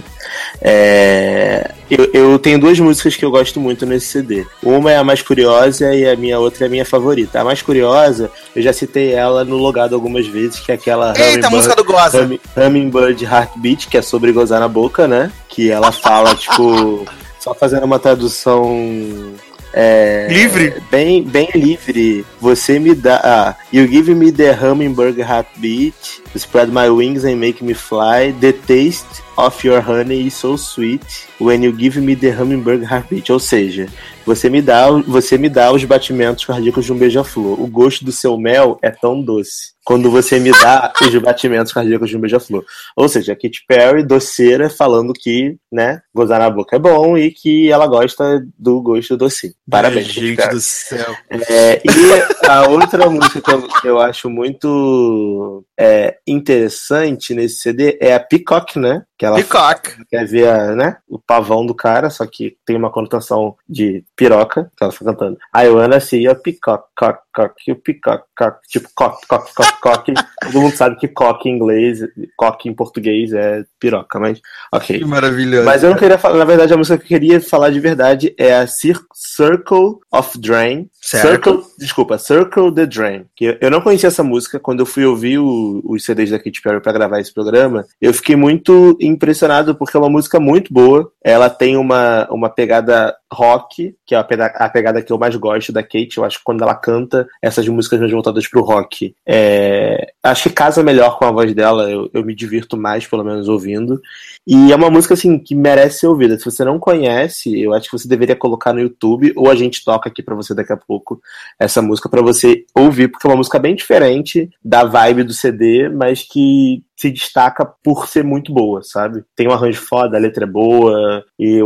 É, eu, eu tenho duas músicas que eu gosto muito nesse CD. Uma é a mais curiosa e a minha outra é a minha favorita. A mais curiosa, eu já citei ela no logado algumas vezes, que é aquela Eita, música do Goza. Hum- Hummingbird Heartbeat, que é sobre gozar na boca, né? Que ela fala, tipo, só fazendo uma tradução. é, Livre? Bem, bem livre. Você me dá. Ah, you give me the hummingbird heartbeat, spread my wings and make me fly. The taste of your honey is so sweet when you give me the hummingbird heartbeat. Ou seja, você me dá, você me dá os batimentos cardíacos de um beija-flor. O gosto do seu mel é tão doce. Quando você me dá os batimentos cardíacos de um beija-flor. Ou seja, Katy Perry, doceira, falando que, né, gozar na boca é bom e que ela gosta do gosto doce. Parabéns, Katy gente do céu. É, e a outra música que eu, que eu acho muito é, interessante nesse CD é a Peacock, né? Que ela Peacock. quer ver a, né, o pavão do cara, só que tem uma conotação de piroca, que ela fica cantando. I wanna see a peacock, cock, cock, o peacock, cock, tipo cock, cock, cock, cock. Todo mundo sabe que cock em inglês, cock em português é piroca, mas ok. Que maravilhoso. Mas eu não queria falar, na verdade, a música que eu queria falar de verdade é a Cir Circle of Drain. Certo. Circle, desculpa, Circle the Drain. Que eu- não conhecia essa música quando eu fui ouvir o- os CDs da Katy Perry pra gravar esse programa. Eu fiquei muito impressionado porque é uma música muito boa. Ela tem uma, uma pegada rock, que é a pega- a pegada que eu mais gosto da Kate. Eu acho que quando ela canta essas músicas mais voltadas pro rock, é, acho que casa melhor com a voz dela. Eu, eu me divirto mais, pelo menos, ouvindo. E é uma música, assim, que merece ser ouvida. Se você não conhece, eu acho que você deveria colocar no YouTube, ou a gente toca aqui pra você daqui a pouco essa música pra você ouvir, porque é uma música bem diferente da vibe do CD, mas que se destaca por ser muito boa, sabe? Tem um arranjo foda, a letra é boa, e,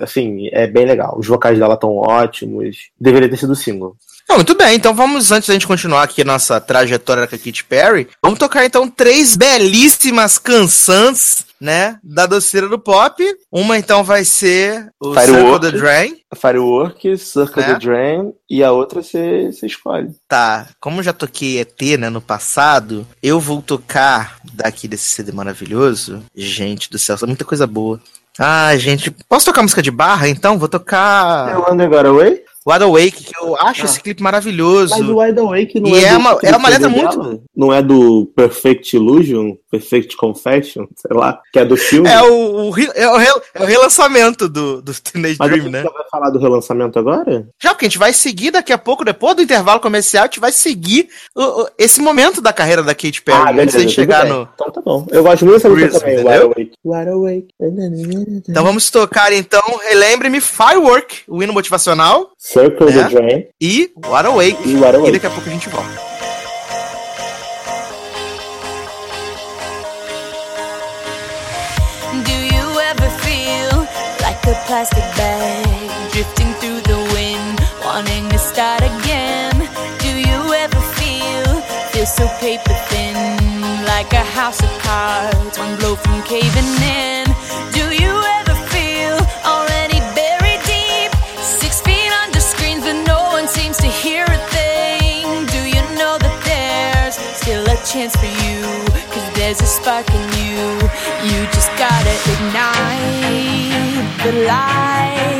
assim, é bem legal. Os vocais dela estão ótimos. Deveria ter sido single. Não, muito bem, então vamos, antes da gente continuar aqui a nossa trajetória com a Katy Perry, vamos tocar então três belíssimas canções, né, da doceira do pop. Uma então vai ser o Firework. Circle the Drain. Firework, Circle Né? the Drain, e a outra você escolhe. Tá, como já toquei ET, né, no passado, eu vou tocar daqui desse CD maravilhoso. Gente do céu, é muita coisa boa. Ah, gente, posso tocar música de barra então? Vou tocar Eu ando agora, Away? Wide Awake, que eu acho Ah. esse clipe maravilhoso. Mas o Wide Awake não E é, é uma- é uma letra muito-? Não é do Perfect Illusion? Perfect Confession? Sei lá. Que é do filme? É o, o é o, re- é o relançamento do, do Teenage Mas a Dream, gente né? já vai falar do relançamento agora? Já porque a gente vai seguir daqui a pouco, depois do intervalo comercial, a gente vai seguir o- o- esse momento da carreira da Katy Perry. Ah, antes da gente tudo chegar bem. no. Então tá bom. Eu gosto muito dessa música também, entendeu? Wide Awake. Wide Awake. Então vamos tocar então, relembre-me, Firework, o hino motivacional, Circle né? the Drain. E What a E What a E daqui a pouco a gente volta. Do you ever feel like a plastic bag drifting through the wind, wanting to start again? Do you ever feel feel so paper thin, like a house of cards, one blow from caving in? chance for you. Cause there's a spark in you. You just gotta ignite the light.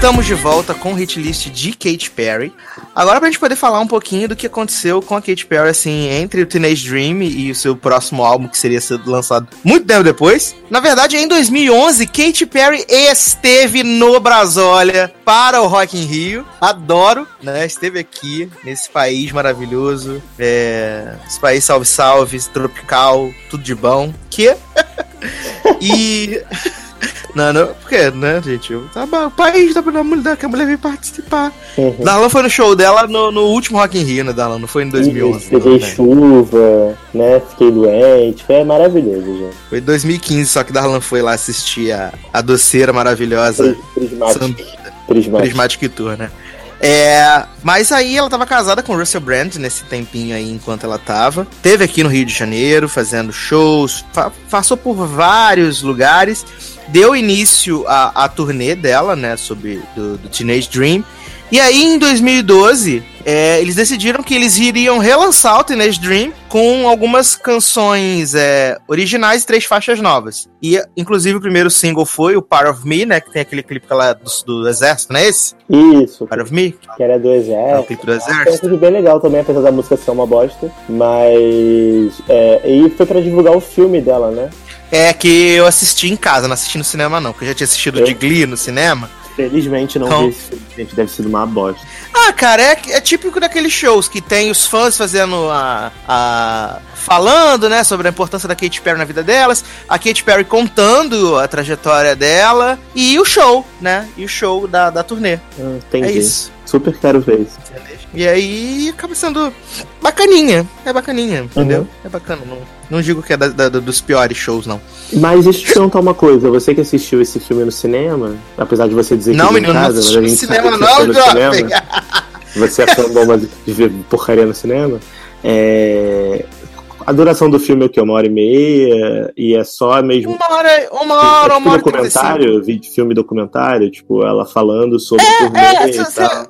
Estamos de volta com o hitlist de Katy Perry. Agora pra gente poder falar um pouquinho do que aconteceu com a Katy Perry, assim, entre o Teenage Dream e o seu próximo álbum, que seria lançado muito tempo depois. Na verdade, em 2011, Katy Perry esteve no Brasólia para o Rock in Rio. Adoro, né? Esteve aqui, nesse país maravilhoso. É... Esse país salve-salve, tropical, tudo de bom. Que... e... Não, não, porque, né, gente? Tá, bom, o país da, mulher que a mulher veio participar. Uhum. Darlan foi no show dela no, no último Rock in Rio, né, Darlan? Não foi em 2011. Peguei não, né? chuva, né? Fiquei doente. Foi maravilhoso, gente. Foi em 2015, só que Darlan foi lá assistir a, a doceira maravilhosa Prismático. Prismatic Tour, né? É, mas aí ela tava casada com o Russell Brand nesse tempinho aí enquanto ela tava. Teve aqui no Rio de Janeiro fazendo shows, fa- passou por vários lugares. Deu início à, à turnê dela, né? Sobre do, do Teenage Dream. E aí em 2012, é, eles decidiram que eles iriam relançar o Teenage Dream com algumas canções é, originais e três faixas novas. E inclusive o primeiro single foi o Part of Me, né? Que tem aquele clipe lá do, do exército, não é esse? Isso, Part of Me? que era do É o exército. clipe do É um exército. clipe bem legal também, apesar da música ser uma bosta. Mas. É, e foi pra divulgar o filme dela, né? É que eu assisti em casa, não assisti no cinema não, porque eu já tinha assistido Eu? de Glee no cinema. Felizmente não Então- vi esse filme, gente. Deve ser uma bosta. Ah, cara, é, é típico daqueles shows que tem os fãs fazendo a, a. falando, né, sobre a importância da Katy Perry na vida delas, a Katy Perry contando a trajetória dela e o show, né? E o show da, da turnê. Ah, entendi. É isso. Super quero ver isso. E aí acaba sendo bacaninha. É bacaninha, entendeu? É bacana. Não, não digo que é da- da- dos piores shows, não. Mas deixa eu te perguntar uma coisa. Você que assistiu esse filme no cinema, apesar de você dizer que não, em menino, não casa, mas a cinema, que não, no cinema, Você é fã de ver porcaria no cinema? É... A duração do filme é o quê? Uma hora e meia? E é só mesmo. Uma hora, uma É hora, tipo uma hora e trinta e cinco. documentário, vídeo, filme documentário, tipo, ela falando sobre o turnê É, e tal.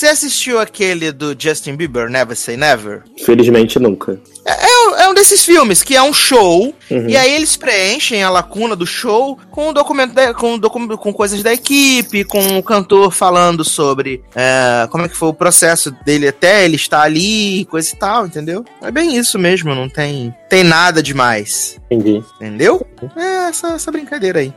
Você assistiu aquele do Justin Bieber, Never Say Never? Felizmente nunca. É, um- é um desses filmes que é um show, Uhum. e aí eles preenchem a lacuna do show com, documento da- com, docu- com coisas da equipe, com o cantor falando sobre é, como é que foi o processo dele até ele estar ali, coisa e tal, entendeu? É bem isso mesmo, não tem, tem nada demais. Entendi. Entendeu? É essa, essa brincadeira aí.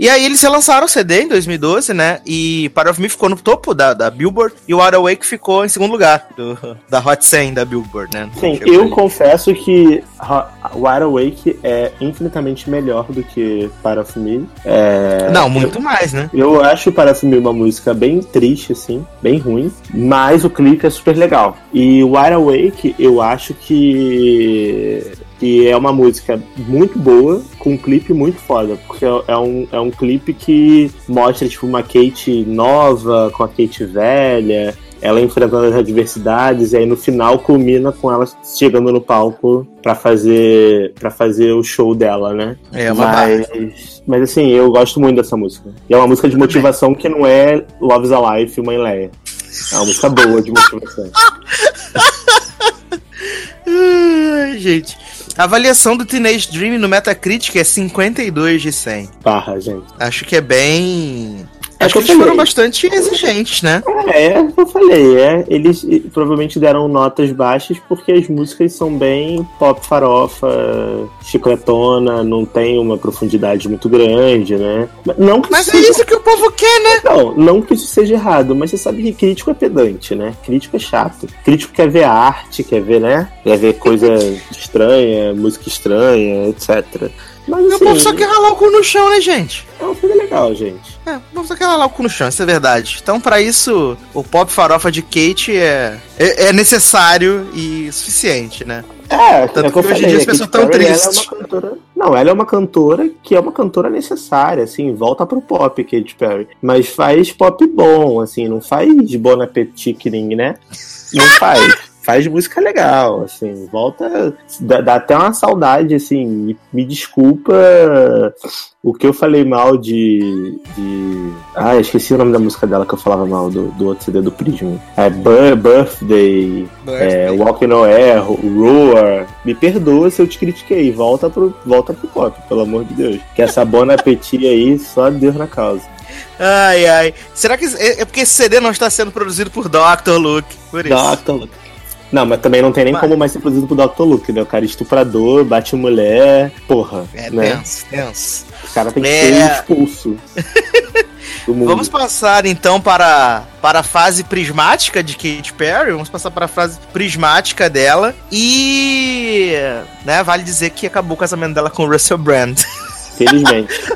E aí eles relançaram o CD em 2012, né? E Part of Me ficou no topo da, da Billboard e o Wide Awake ficou em segundo lugar do- da Hot 100 da Billboard, né? Sim, Chegou eu confesso que Wide Awake é infinitamente melhor do que Para of Me. É, Não, muito mais, né? Eu acho Para of Me uma música bem triste, assim, bem ruim, mas o clipe é super legal. E Wide Awake, eu acho que que é uma música muito boa, com um clipe muito foda, porque é um, é um clipe que mostra, tipo, uma Kate nova com a Kate velha, ela enfrentando as adversidades, e aí no final culmina com ela chegando no palco pra fazer para fazer o show dela, né? É uma mas, mas assim, eu gosto muito dessa música. E é uma música de motivação que não é Love's Alive, Mãe Leia. É uma música boa de motivação. Ai, gente. A avaliação do Teenage Dream no Metacritic é 52 de 100. Barra, gente. Acho que é bem. É Acho que eles foram bastante exigentes, né? É, é o que eu falei, é. Eles provavelmente deram notas baixas porque as músicas são bem pop farofa, chicletona, não tem uma profundidade muito grande, né? Não Mas é seja- isso que o povo quer, né? Não, não que isso seja errado, mas você sabe que crítico é pedante, né? Crítico é chato. Crítico quer ver arte, quer ver, né? Quer ver coisa estranha, música estranha, etc. Mas O assim, povo só quer ralar o cu no chão, né, gente? é um filme legal, gente. É, o povo só quer ralar o cu no chão, isso é verdade. Então, pra isso, o pop farofa de Kate é, é, é necessário e suficiente, né? É, Tanto é o que que hoje em dia as a pessoas Katy tão Perry, ela tristes. É cantora... Não, ela é uma cantora que é uma cantora necessária, assim, volta pro pop, Katy Perry. Mas faz pop bom, assim, não faz Bon Appetit, né? Não faz. Faz música legal, assim, volta. Dá, dá até uma saudade, assim. Me, desculpa o que eu falei mal de. de... Ah, esqueci o nome da música dela que eu falava mal do, do outro CD do Prism. É Bir- Birthday, é, Walking No Air, Roar. Me perdoa se eu te critiquei. Volta pro, volta pro pop, pelo amor de Deus. Que essa Bon Appetit aí, só Deus na causa. Ai, ai. Será que é é porque esse CD não está sendo produzido por Dr. Luke? Por isso. Dr. Luke. Não, mas também não tem nem Vai. como mais ser produzido pro Dr. Luke, né? O cara é estuprador, bate mulher, porra. É né? tenso, tenso. O cara tem que É. ser expulso. Vamos passar então para, para a fase prismática de Katy Perry. Vamos passar para a fase prismática dela. E. Né, vale dizer que acabou o casamento dela com o Russell Brand. Felizmente.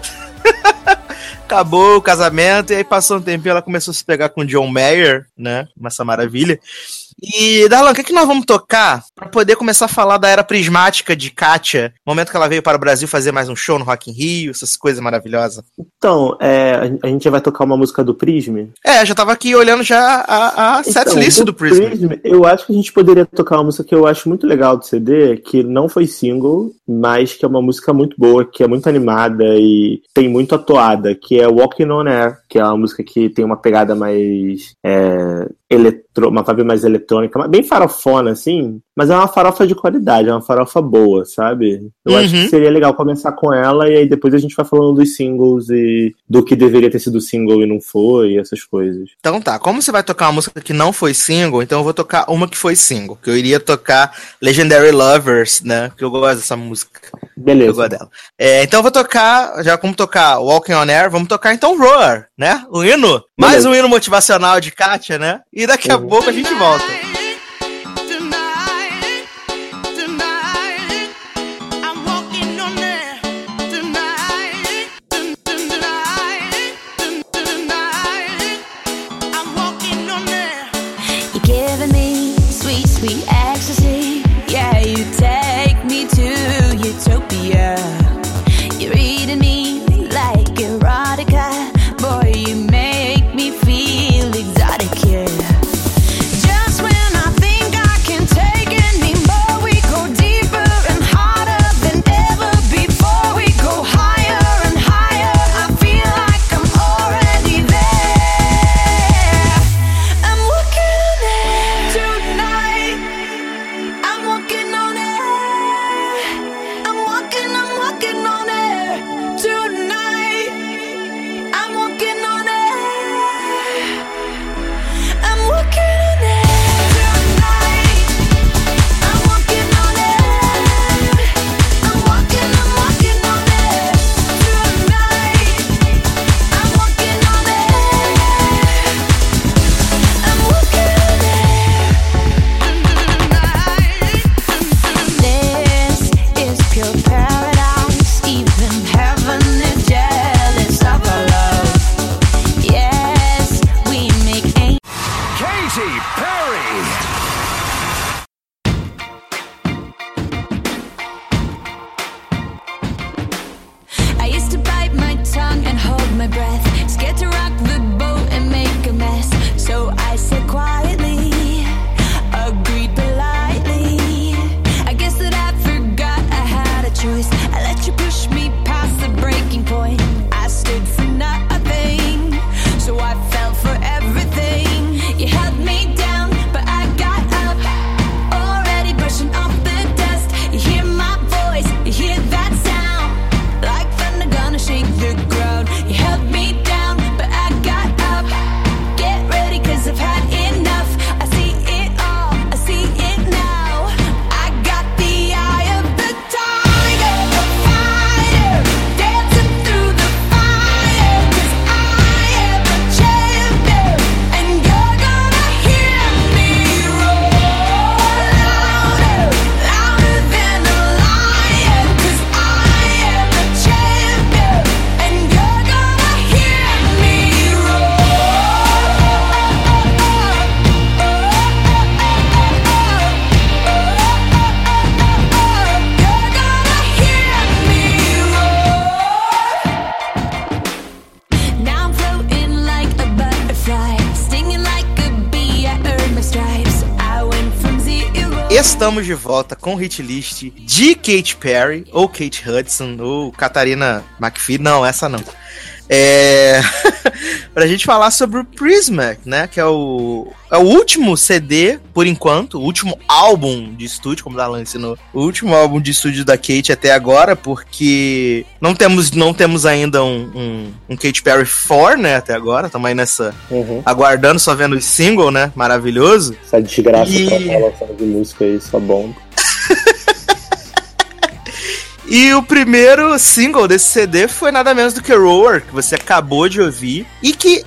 Acabou o casamento e aí passou um tempinho ela começou a se pegar com o John Mayer, né? Essa maravilha. E, Darlan, o que, que nós vamos tocar pra poder começar a falar da era prismática de Kátia? Momento que ela veio para o Brasil fazer mais um show no Rock in Rio, essas coisas maravilhosas. Então, é, a gente já vai tocar uma música do Prism. É, já tava aqui olhando já a, a setlist Então, do Prism. Eu acho que a gente poderia tocar uma música que eu acho muito legal do CD, que não foi single, mas que é uma música muito boa, que é muito animada e tem muito atuada, que é Walking on Air, que é uma música que tem uma pegada mais é, eletro, uma vibe mais eletrônica, bem farofona, assim, mas é uma farofa de qualidade, é uma farofa boa, sabe? Eu acho Uhum. que seria legal começar com ela e aí depois a gente vai falando dos singles e do que deveria ter sido single e não foi, e essas coisas. Então tá, como você vai tocar uma música que não foi single, então eu vou tocar uma que foi single, que eu iria tocar Legendary Lovers, né? Que eu gosto dessa música. Eu Beleza. gosto dela. É, então eu vou tocar, já como tocar Walking on Air, vamos tocar então Roar, né? O hino. Mais Beleza. um hino motivacional de Kátia, né? E daqui a Uhum. pouco a gente volta. Estamos de volta com o hit list de Katy Perry, ou Kate Hudson, ou Catarina McPhee. Não, essa não. É. pra gente falar sobre o Prismac, né? Que é o, é o último CD, por enquanto, o último álbum de estúdio, como o Dalan ensinou. O último álbum de estúdio da Kate até agora, porque não temos, não temos ainda um, um, um Katy Perry 4, né? Até agora. Estamos aí nessa. Uhum. aguardando, só vendo o single, né? Maravilhoso. Essa desgraça E- ela tá lançando de música aí, só bom. E o primeiro single desse CD foi nada menos do que Roar, que você acabou de ouvir. E que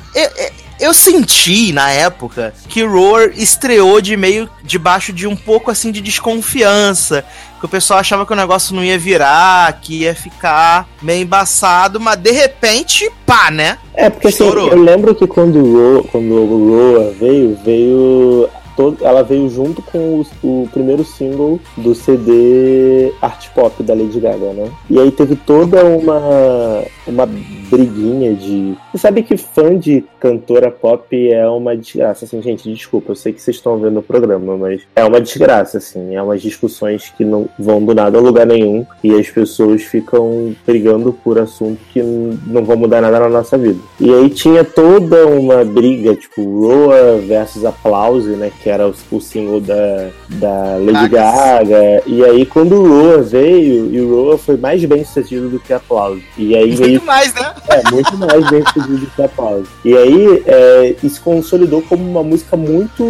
eu, senti na época que Roar estreou de meio debaixo de um pouco assim de desconfiança. o pessoal achava que o negócio não ia virar, que ia ficar meio embaçado, mas de repente, pá, né? É, porque assim, eu lembro que quando o quando o Roa veio, veio. Todo- ela veio junto com o, primeiro single do CD Art Pop da Lady Gaga, né? E aí teve toda uma, uma briguinha de. Você sabe que fã de cantora pop é uma desgraça, assim, gente, desculpa, eu sei que vocês estão vendo o programa, mas é uma desgraça, assim, é umas discussões que não vão do nada a lugar nenhum e as pessoas ficam brigando por assuntos que não vão mudar nada na nossa vida. E aí tinha toda uma briga, tipo, Roa versus Applause, né, que era o, o single da, da Lady Gaga, e aí quando o Roa veio, e o Roa foi mais bem sucedido do que Applause. E aí Muito mais, né? é, muito mais bem sucedido que a pausa. E aí, é, isso consolidou como uma música muito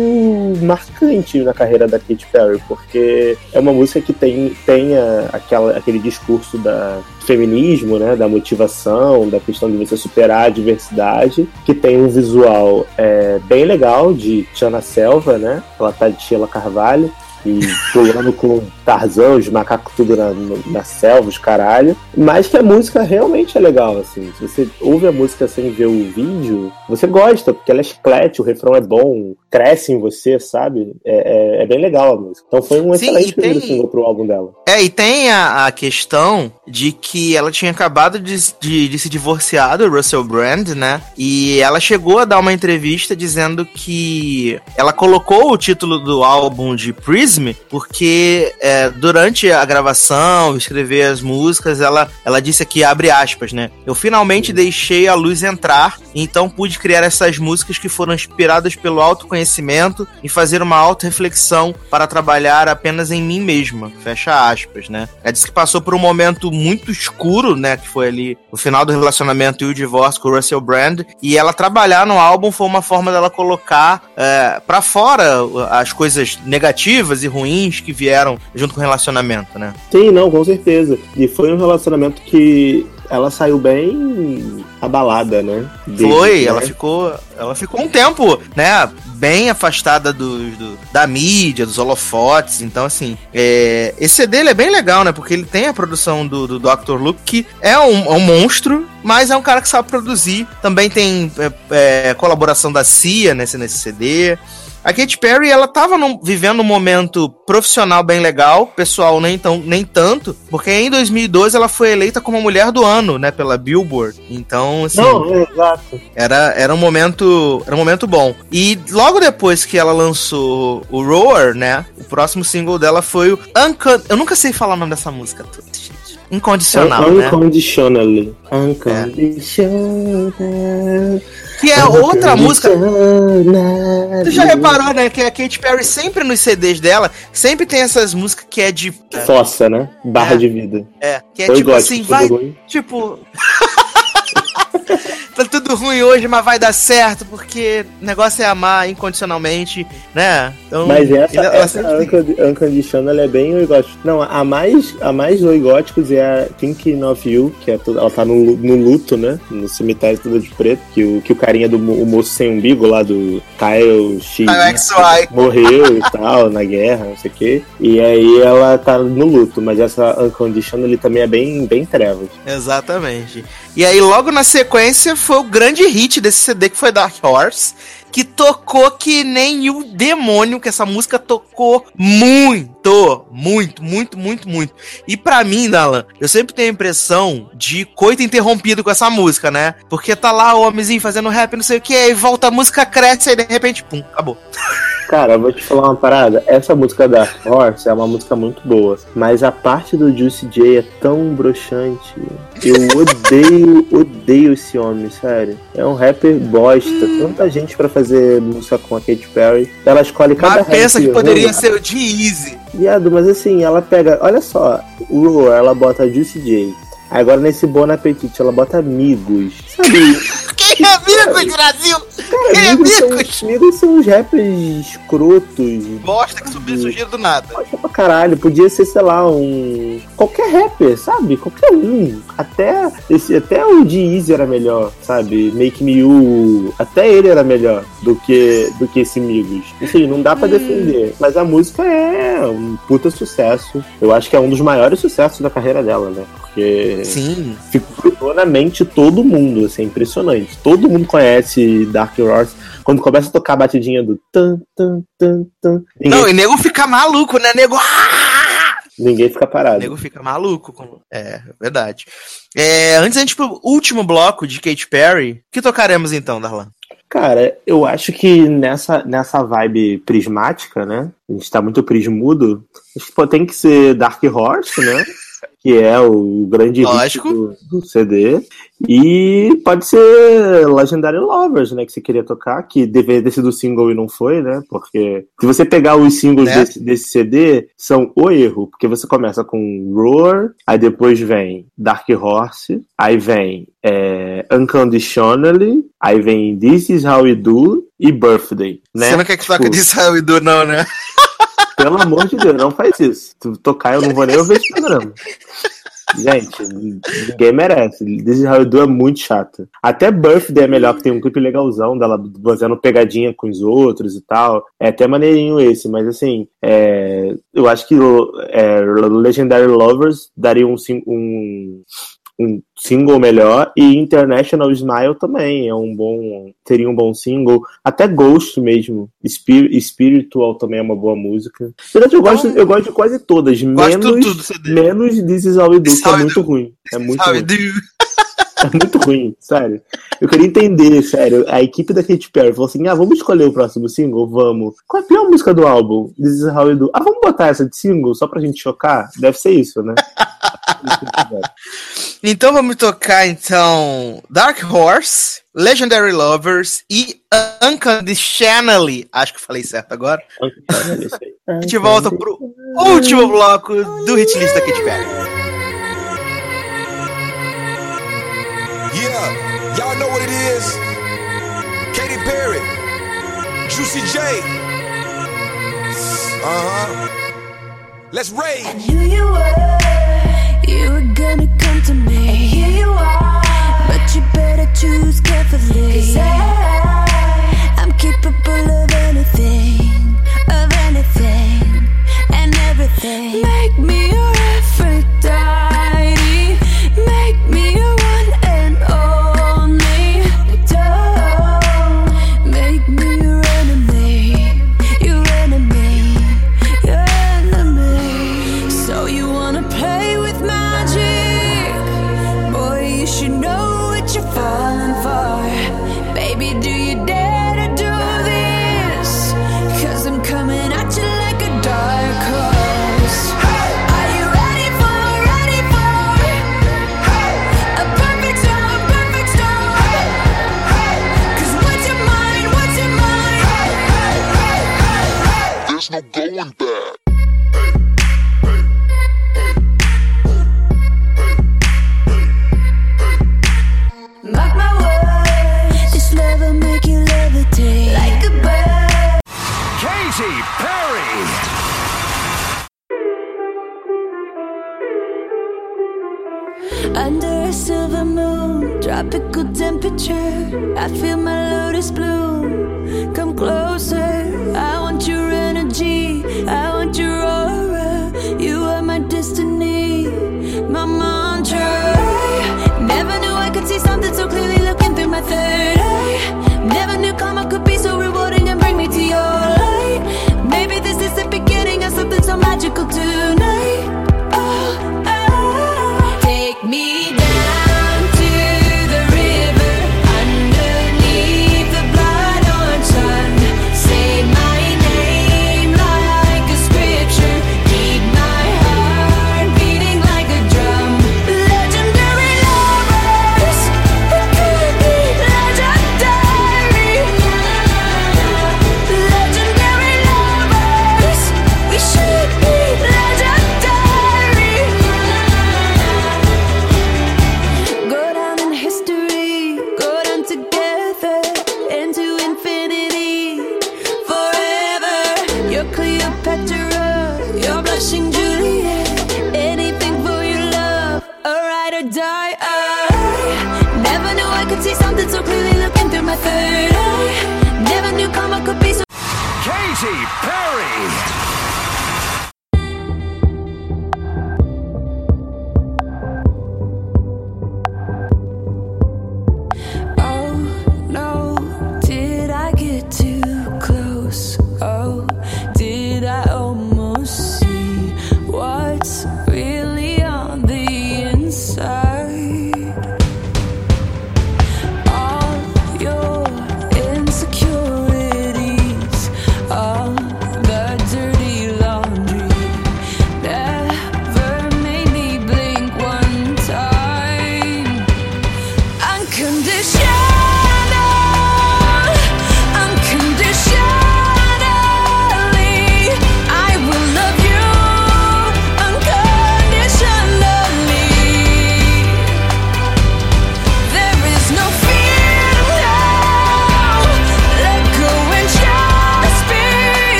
marcante na carreira da Katy Perry, porque é uma música que tem, tem a- aquela, aquele discurso da feminismo, né, da motivação, da questão de você superar a diversidade, que tem um visual é, bem legal de Tiana Selva, né, ela tá de Sheila Carvalho, e pulando com Tarzan, os macacos tudo na, na selva, os caralho. Mas que a música realmente é legal, assim. Se você ouve a música sem ver o vídeo, você gosta, porque ela é chiclete, o refrão é bom, cresce em você, sabe? É, é- é bem legal a música. Então foi um Sim, excelente primeiro tem- single pro álbum dela. É, e tem a, a questão de que ela tinha acabado de, de, de se divorciar do Russell Brand, né? E ela chegou a dar uma entrevista dizendo que ela colocou o título do álbum de Porque é, durante a gravação, escrever as músicas, ela, ela disse aqui, abre aspas, né? Eu finalmente deixei a luz entrar, então pude criar essas músicas que foram inspiradas pelo autoconhecimento e fazer uma auto-reflexão para trabalhar apenas em mim mesma. Fecha aspas, né? Ela disse que passou por um momento muito escuro, né? Que foi ali o final do relacionamento e o divórcio com o Russell Brand. E ela trabalhar no álbum foi uma forma dela colocar é, para fora as coisas negativas e ruins que vieram junto com o relacionamento, né? Sim, não, com certeza. E foi um relacionamento que ela saiu bem abalada, né? Dele, Foi, né? ela ficou, ela ficou um tempo, né, bem afastada do, do- da mídia, dos holofotes. Então, assim, é, esse CD é bem legal, né? Porque ele tem a produção do, do Dr. Luke, que é um, é um monstro, mas é um cara que sabe produzir. Também tem é, é, colaboração da CIA nesse, nesse CD. A Katy Perry, ela tava num- vivendo um momento profissional bem legal, pessoal nem, tão, nem tanto, porque em 2012 ela foi eleita como a mulher do ano, né, pela Billboard. Então, assim, Não, é, exato. era, era um momento era um momento bom. E logo depois que ela lançou o Roar, né, o próximo single dela foi o Uncon... Eu nunca sei falar o nome dessa música toda, gente. Incondicional, né? Unconditionally. Unconditional. Que é outra música. Tu já reparou, né? Que a Katy Perry sempre nos CDs dela, sempre tem essas músicas que é de. Fossa, né? Barra É. de vida. É, que é tipo assim, tudo vai. Tipo. Tá tudo ruim hoje, mas vai dar certo, porque o negócio é amar incondicionalmente, né? Então, Mas essa, ela- ela essa sempre Unconditional é bem oi gótico. Não, a mais, a mais oi góticos é a Thinking of You, que é toda, ela tá no, no luto, né? No cemitério toda de preto, que o, que o carinha do o moço sem umbigo lá do Kyle X XY. morreu e tal, na guerra, não sei o quê. E aí ela tá no luto, mas essa Unconditional ele também é bem, bem trevas. Exatamente. E aí, logo na sequência, foi o grande hit desse CD, que foi Dark Horse, que tocou que nem o demônio, que essa música tocou muito, muito, muito, muito, muito. E pra mim, Dalan, eu sempre tenho a impressão de coito interrompido com essa música, né? Porque tá lá o homenzinho fazendo rap, não sei o que, aí volta a música, cresce, aí de repente, pum, acabou. Cara, eu vou te falar uma parada. Essa música da Horse é uma música muito boa, mas a parte do Juicy J é tão broxante. Eu odeio, odeio esse homem, sério. É um rapper bosta. Tanta gente pra fazer música com a Katy Perry. Ela escolhe cada Mas pensa rap que poderia ruim. ser o G-Easy. Viado, mas assim, ela pega. Olha só, o Roar, ela bota Juicy J. Agora nesse Bon Appetit ela bota amigos. Sabe? Que Amigos, Brasil! Cara, Migos são, Amigos! Migos são uns rappers escrotos. Bosta que subiu sujeira do nada. Bosta pra caralho. Podia ser, sei lá, um. Qualquer rapper, sabe? Qualquer um. Até, esse, até o G-Eazy era melhor, sabe? Make Me You. Até ele era melhor do que, do que esse Migos. Assim, não dá pra defender. Mas a música é um puta sucesso. Eu acho que é um dos maiores sucessos da carreira dela, né? Porque Sim. ficou na mente todo mundo, assim, impressionante. Todo mundo conhece Dark Horse. Quando começa a tocar a batidinha do tan, tan, tan, tan, ninguém, Não, e nego fica maluco, né? Nego. Ah! ninguém fica O parado. nego fica maluco. Com... É, verdade. É, antes da gente pro último bloco de Katy Perry, que tocaremos então, Darlan? Cara, eu acho que nessa, nessa vibe prismática, né? A gente tá muito prismudo. Acho que pô, tem que ser Dark Horse, né? Que é o grande hit Lógico. do, do CD. E pode ser Legendary Lovers, né? Que você queria tocar, que deveria ter sido single e não foi, né? Porque se você pegar os singles Né? desse, desse CD, são o erro. Porque você começa com Roar, aí depois vem Dark Horse, aí vem é, Unconditionally, aí vem This Is How We Do e Birthday, né? Você não quer que toque Tipo, de Saul do não, né? Pelo amor de Deus, não faz isso. Se tocar, eu não vou nem ouvir esse programa. Gente, ninguém merece. This is How You Do é muito chato. Até Birthday é melhor, que tem um clipe legalzão dela fazendo pegadinha com os outros e tal. É até maneirinho esse, mas assim, é, eu acho que é, Legendary Lovers daria um, um, um single melhor e International Smile também é um bom teria um bom single. Até Ghost mesmo Spir- Spiritual também é uma boa música. Na verdade eu gosto eu gosto de quase todas Gosto menos tudo, menos This Is How We Do que é muito ruim é muito ruim. É muito ruim sério. Eu queria entender sério a equipe da Katy Perry falou assim ah vamos escolher o próximo single? Vamos. Qual é a pior música do álbum? This Is How We Do. Ah vamos botar essa de single só pra gente chocar? Deve ser isso né? Então vamos tocar então Dark Horse, Legendary Lovers e Unconditionally. Acho que falei certo agora. A gente volta pro último bloco do hitlist da Katy Perry. Y'all know what it is. Katy Perry, Juicy J. Uh huh. Let's rage. knew you were, you were gonna come to me. And here you are, but you better choose carefully. Cause I, I'm capable of anything, of anything, and everything. Make me your going back. Mark my words, this love will make you levitate like a bird. Katy Perry. Under a silver moon, tropical temperature. I feel my lotus bloom. Come closer. I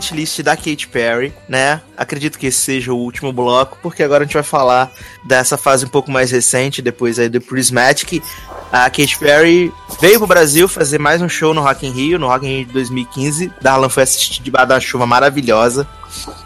volta com o hit list da Katy Perry, né? Acredito que esse seja o último bloco, porque agora a gente vai falar dessa fase um pouco mais recente, depois aí do Prismatic. A Katy Perry veio pro Brasil fazer mais um show no Rock in Rio, no Rock in Rio de 2015. Darlan foi assistir debaixo da chuva maravilhosa,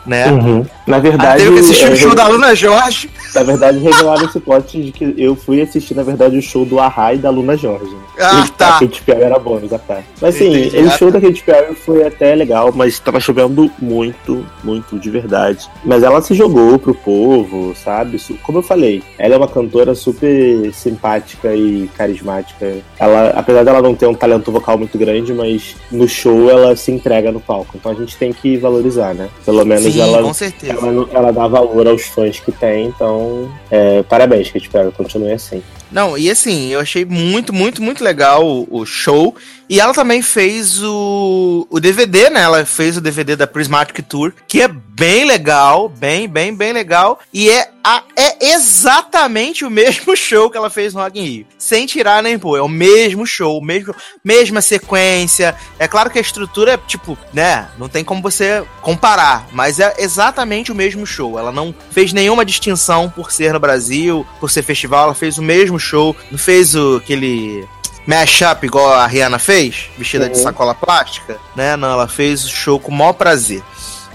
né? Uhum. Na Ah, verdade, teve que assistir o é, show da Luna Jorge. na verdade, revelaram esse plot de que eu fui assistir, na verdade, o show do Arra e da Luna Jorge. Ah, E tá. A Katy Perry era bônus, a parte. Mas assim, o Ah, show tá. da Katy Perry foi até legal, mas tava chovendo muito, muito de verdade. Mas ela se jogou pro povo, sabe? Como eu falei, ela é uma cantora super simpática e carismática. Ela, apesar dela não ter um talento vocal muito grande, mas no show ela se entrega no palco. Então a gente tem que valorizar, né? Pelo menos Sim, ela com certeza. ela, ela dá valor aos fãs que tem, então é, parabéns, Katy Perry, continue assim. Não, e assim, eu achei muito, muito, muito legal o show. E ela também fez o, o DVD, né? Ela fez o DVD da Prismatic Tour, que é bem legal, bem, bem, bem legal. E é, a, é exatamente o mesmo show que ela fez no Rock in Rio. Sem tirar nem pôr, é o mesmo show, mesmo, mesma sequência. É claro que a estrutura é, tipo, né? Não tem como você comparar, mas é exatamente o mesmo show. Ela não fez nenhuma distinção por ser no Brasil, por ser festival, ela fez o mesmo show. Não fez o, aquele mashup igual a Rihanna fez, vestida de Uhum. sacola plástica, né? Não, ela fez o show com o maior prazer.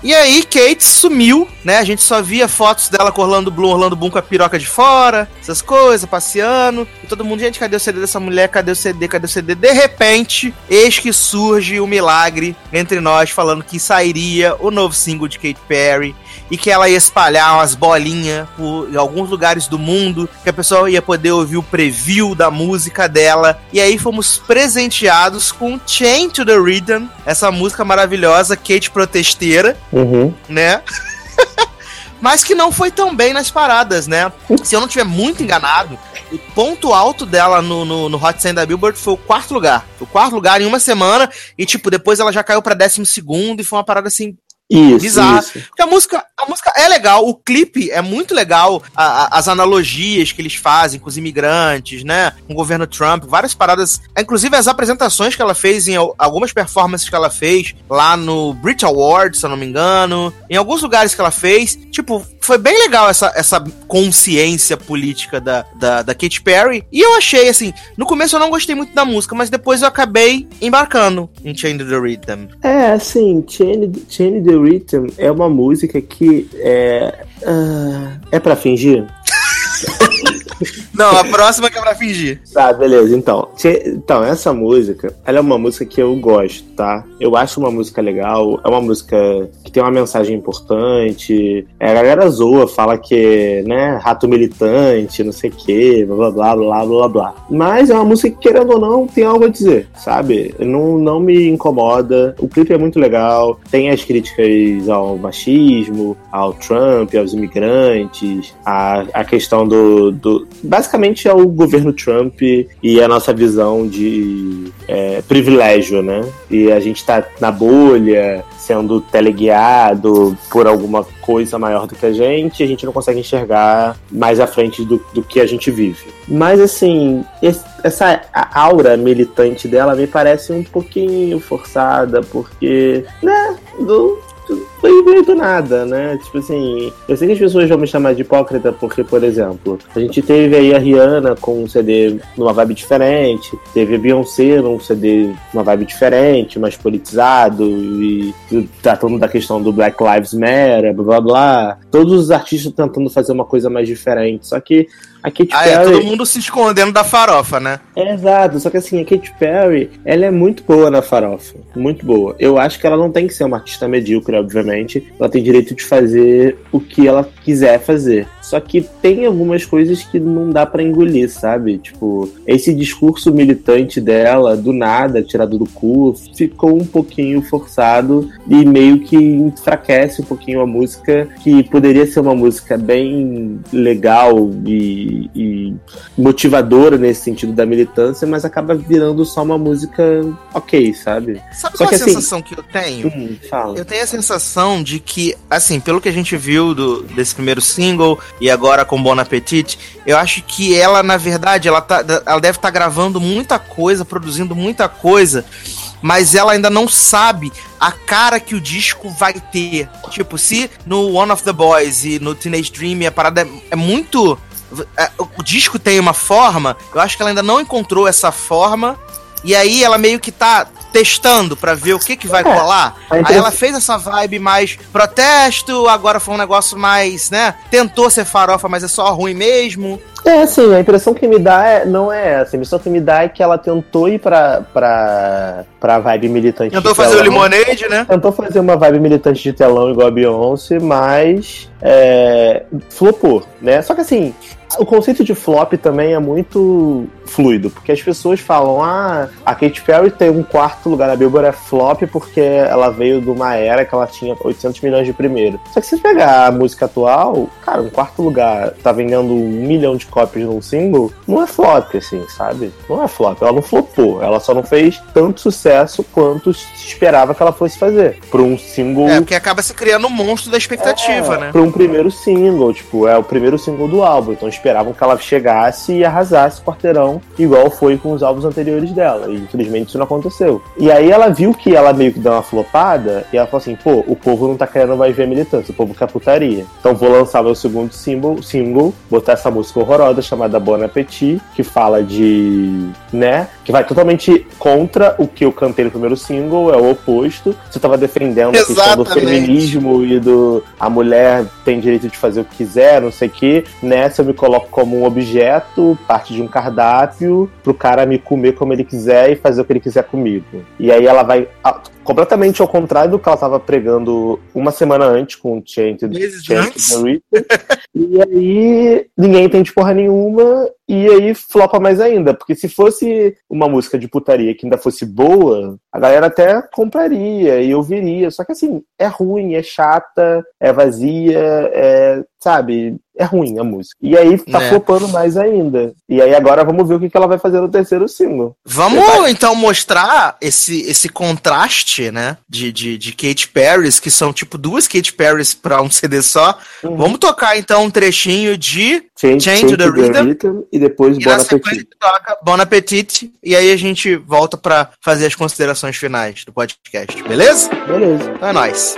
E aí, Kate sumiu, né? A gente só via fotos dela com Orlando Bloom, Orlando Bloom com a piroca de fora, essas coisas, passeando. E todo mundo, gente, cadê o CD dessa mulher? Cadê o CD? Cadê o CD? De repente, eis que surge o milagre entre nós, falando que sairia o novo single de Kate Perry e que ela ia espalhar umas bolinhas por em alguns lugares do mundo, que a pessoa ia poder ouvir o preview da música dela. E aí fomos presenteados com Chain to the Rhythm, essa música maravilhosa, Kate protesteira, Uhum. né? Mas que não foi tão bem nas paradas, né? Se eu não tiver muito enganado, o ponto alto dela no, no, no Hot 100 da Billboard foi o quarto lugar. O quarto lugar em uma semana, e tipo, depois ela já caiu pra décimo segundo, e foi uma parada assim, Isso, Bizarro. isso. porque a música, a música é legal, o clipe é muito legal, a- a- as analogias que eles fazem com os imigrantes, né? Com o governo Trump, várias paradas. Inclusive as apresentações que ela fez em al- algumas performances que ela fez lá no Brit Awards, se eu não me engano, em alguns lugares que ela fez. Tipo, foi bem legal essa, essa consciência política da, da, da Katy Perry. E eu achei, assim, no começo eu não gostei muito da música, mas depois eu acabei embarcando em Chain to the Rhythm. É, assim, Chain, Chain the Rhythm é uma música que é. ah, é pra fingir? Não, a próxima que é pra fingir. Tá, beleza. Então, então, essa música, ela é uma música que eu gosto, tá? Eu acho uma música legal, é uma música que tem uma mensagem importante. É, a galera zoa, fala que, né, rato militante, não sei o quê, blá blá blá blá blá blá. Mas é uma música que, querendo ou não, tem algo a dizer, sabe? Não, não me incomoda. O clipe é muito legal, tem as críticas ao machismo, ao Trump, aos imigrantes, a, a questão do, do. Basicamente é o governo Trump e a nossa visão de é, privilégio, né? E a gente tá na bolha, sendo teleguiado por alguma coisa maior do que a gente, a gente não consegue enxergar mais à frente do, do que a gente vive. Mas assim, esse- essa aura militante dela me parece um pouquinho forçada, porque, né, do, foi meio do nada, né? Tipo assim, eu sei que as pessoas vão me chamar de hipócrita porque, por exemplo, a gente teve aí a Rihanna com um CD numa vibe diferente, teve a Beyoncé num CD numa vibe diferente, mais politizado e, e tratando da questão do Black Lives Matter, blá blá blá. Todos os artistas tentando fazer uma coisa mais diferente. Só que a Katy Ah, é Perry. todo mundo se escondendo da farofa, né? É, exato, só que assim, a Katy Perry, ela é muito boa na farofa, muito boa. Eu acho que ela não tem que ser uma artista medíocre, obviamente. Ela tem direito de fazer o que ela quiser fazer. Só que tem algumas coisas que não dá pra engolir, sabe? Tipo, esse discurso militante dela, do nada, tirado do cu, ficou um pouquinho forçado e meio que enfraquece um pouquinho a música, que poderia ser uma música bem legal e, e motivadora nesse sentido da militância, mas acaba virando só uma música ok, sabe? Sabe Só qual que a assim- sensação que eu tenho? Hum. Eu tenho a sensação de que, assim, pelo que a gente viu do, desse primeiro single e agora com Bon Appetit, eu acho que ela, na verdade, ela, tá, ela deve estar gravando muita coisa, produzindo muita coisa, mas ela ainda não sabe a cara que o disco vai ter. Tipo, se no One of the Boys e no Teenage Dream a parada é, é muito. é, O disco tem uma forma, eu acho que ela ainda não encontrou essa forma. E aí ela meio que tá testando pra ver o que que vai É, colar. a Aí ela fez essa vibe mais protesto, agora foi um negócio mais, né? Tentou ser farofa, mas é só ruim mesmo. É, assim, a impressão que me dá é, não é essa. A impressão que me dá é que ela tentou ir pra, pra, pra vibe militante. Tentou fazer o telão. Lemonade, né? Tentou fazer uma vibe militante de telão igual a Beyoncé, mas é, flopou, né? Só que assim, o conceito de flop também é muito fluido, porque as pessoas falam, ah, a Katy Perry tem um quarto lugar na Billboard é flop porque ela veio de uma era que ela tinha 800 milhões de primeiro. Só que se você pegar a música atual, cara, um quarto lugar tá vendendo um milhão de cópias num single, não é flop, assim, sabe? Não é flop, ela não flopou, ela só não fez tanto sucesso quanto se esperava que ela fosse fazer. Por um single É, porque acaba se criando um monstro da expectativa, né? para um primeiro single, tipo, é o primeiro single do álbum, então esperavam que ela chegasse e arrasasse o quarteirão, igual foi com os álbuns anteriores dela, e infelizmente isso não aconteceu. E aí ela viu que ela meio que deu uma flopada, e ela falou assim, pô, o povo não tá querendo mais ver militância, o povo quer putaria. Então vou lançar meu segundo single, single botar essa música horrorosa chamada Bon Appetit, que fala de, né, que vai totalmente contra o que eu cantei no primeiro single, é o oposto. Você tava defendendo a questão do Exatamente. feminismo e do a mulher tem direito de fazer o que quiser, não sei o que. Nessa eu me coloco como um objeto, parte de um cardápio, pro cara me comer como ele quiser e fazer o que ele quiser comigo. E aí ela vai completamente ao contrário do que ela tava pregando uma semana antes com Change Meses Change the Rhythm. E aí ninguém entende porra nenhuma e aí flopa mais ainda. Porque se fosse uma música de putaria que ainda fosse boa, a galera até compraria e ouviria. Só que assim, é ruim, é chata, é vazia, é. Sabe? É ruim a música. E aí tá É. flopando mais ainda. E aí agora vamos ver o que que ela vai fazer no terceiro single. Vamos então mostrar esse, esse contraste, né? De, de, de Katy Perrys, que são tipo duas Katy Perrys pra um CD só. Uhum. Vamos tocar então um trechinho de. Change, Change the Rhythm. e depois E Bon Appetit. toca Bon Appetit. E aí a gente volta pra fazer as considerações finais do podcast, beleza? Beleza. Então é nóis.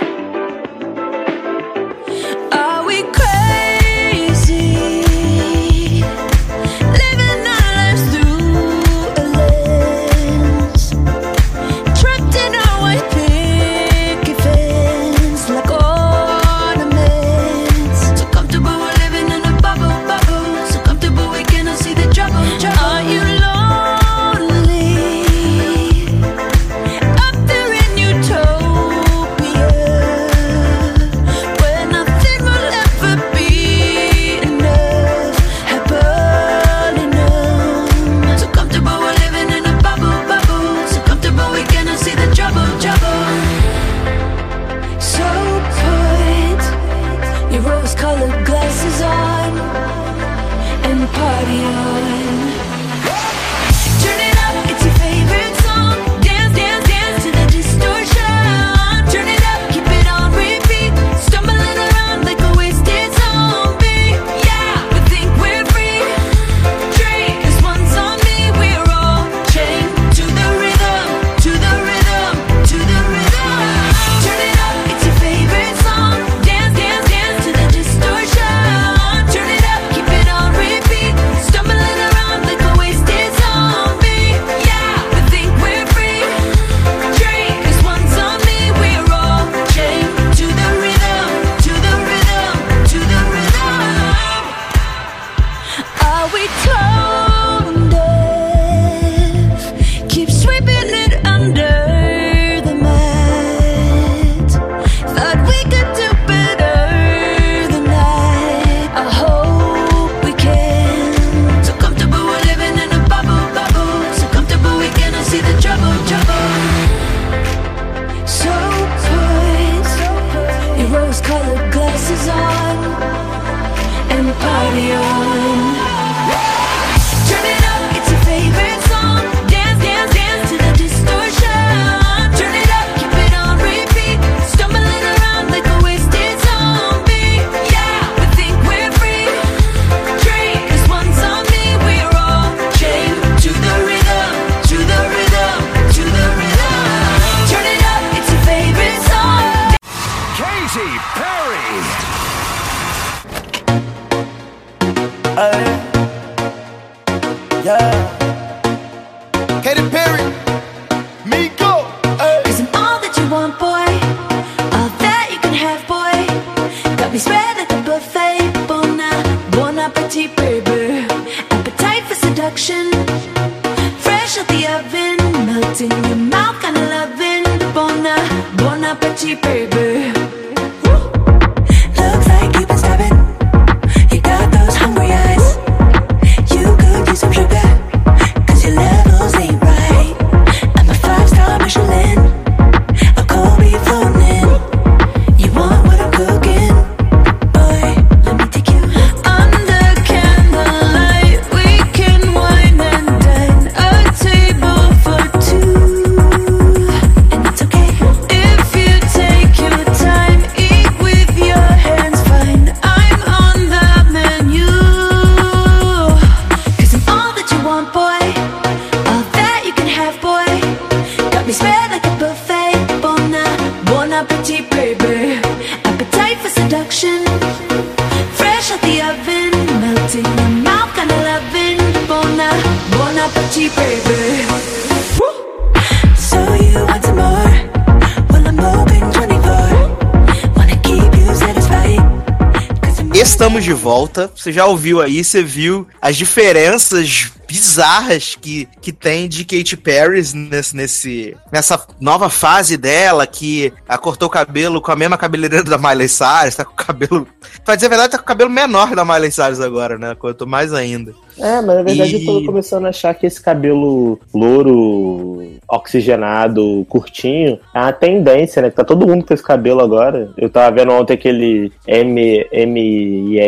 Volta. Você já ouviu aí, você viu as diferenças bizarras que, que tem de Katy Perry nesse, nesse, nessa nova fase dela, que cortou o cabelo com a mesma cabeleireira da Miley Cyrus, tá com o cabelo... Pra dizer a verdade, tá com o cabelo menor da Miley Cyrus agora, né? Cortou mais ainda. É, mas na verdade E- eu tô começando a achar que esse cabelo louro, oxigenado, curtinho, é uma tendência, né? Que tá todo mundo com esse cabelo agora. Eu tava vendo ontem aquele M, M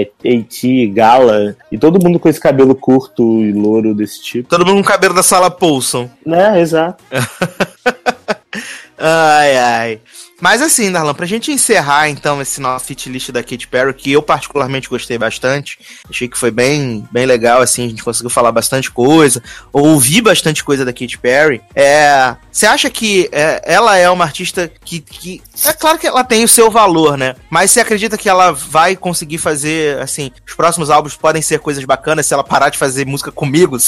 Gala, e todo mundo com esse cabelo curto e louro desse tipo. Todo mundo com cabelo da Sala Paulson. Né, exato. Ai, ai. Mas assim, Darlan, pra gente encerrar então esse nosso hit list da Katy Perry, que eu particularmente gostei bastante, achei que foi bem, bem legal, assim, a gente conseguiu falar bastante coisa, ouvir bastante coisa da Katy Perry. É, você acha que é, ela é uma artista que, que. É claro que ela tem o seu valor, né? Mas você acredita que ela vai conseguir fazer, assim, os próximos álbuns podem ser coisas bacanas se ela parar de fazer música comigo?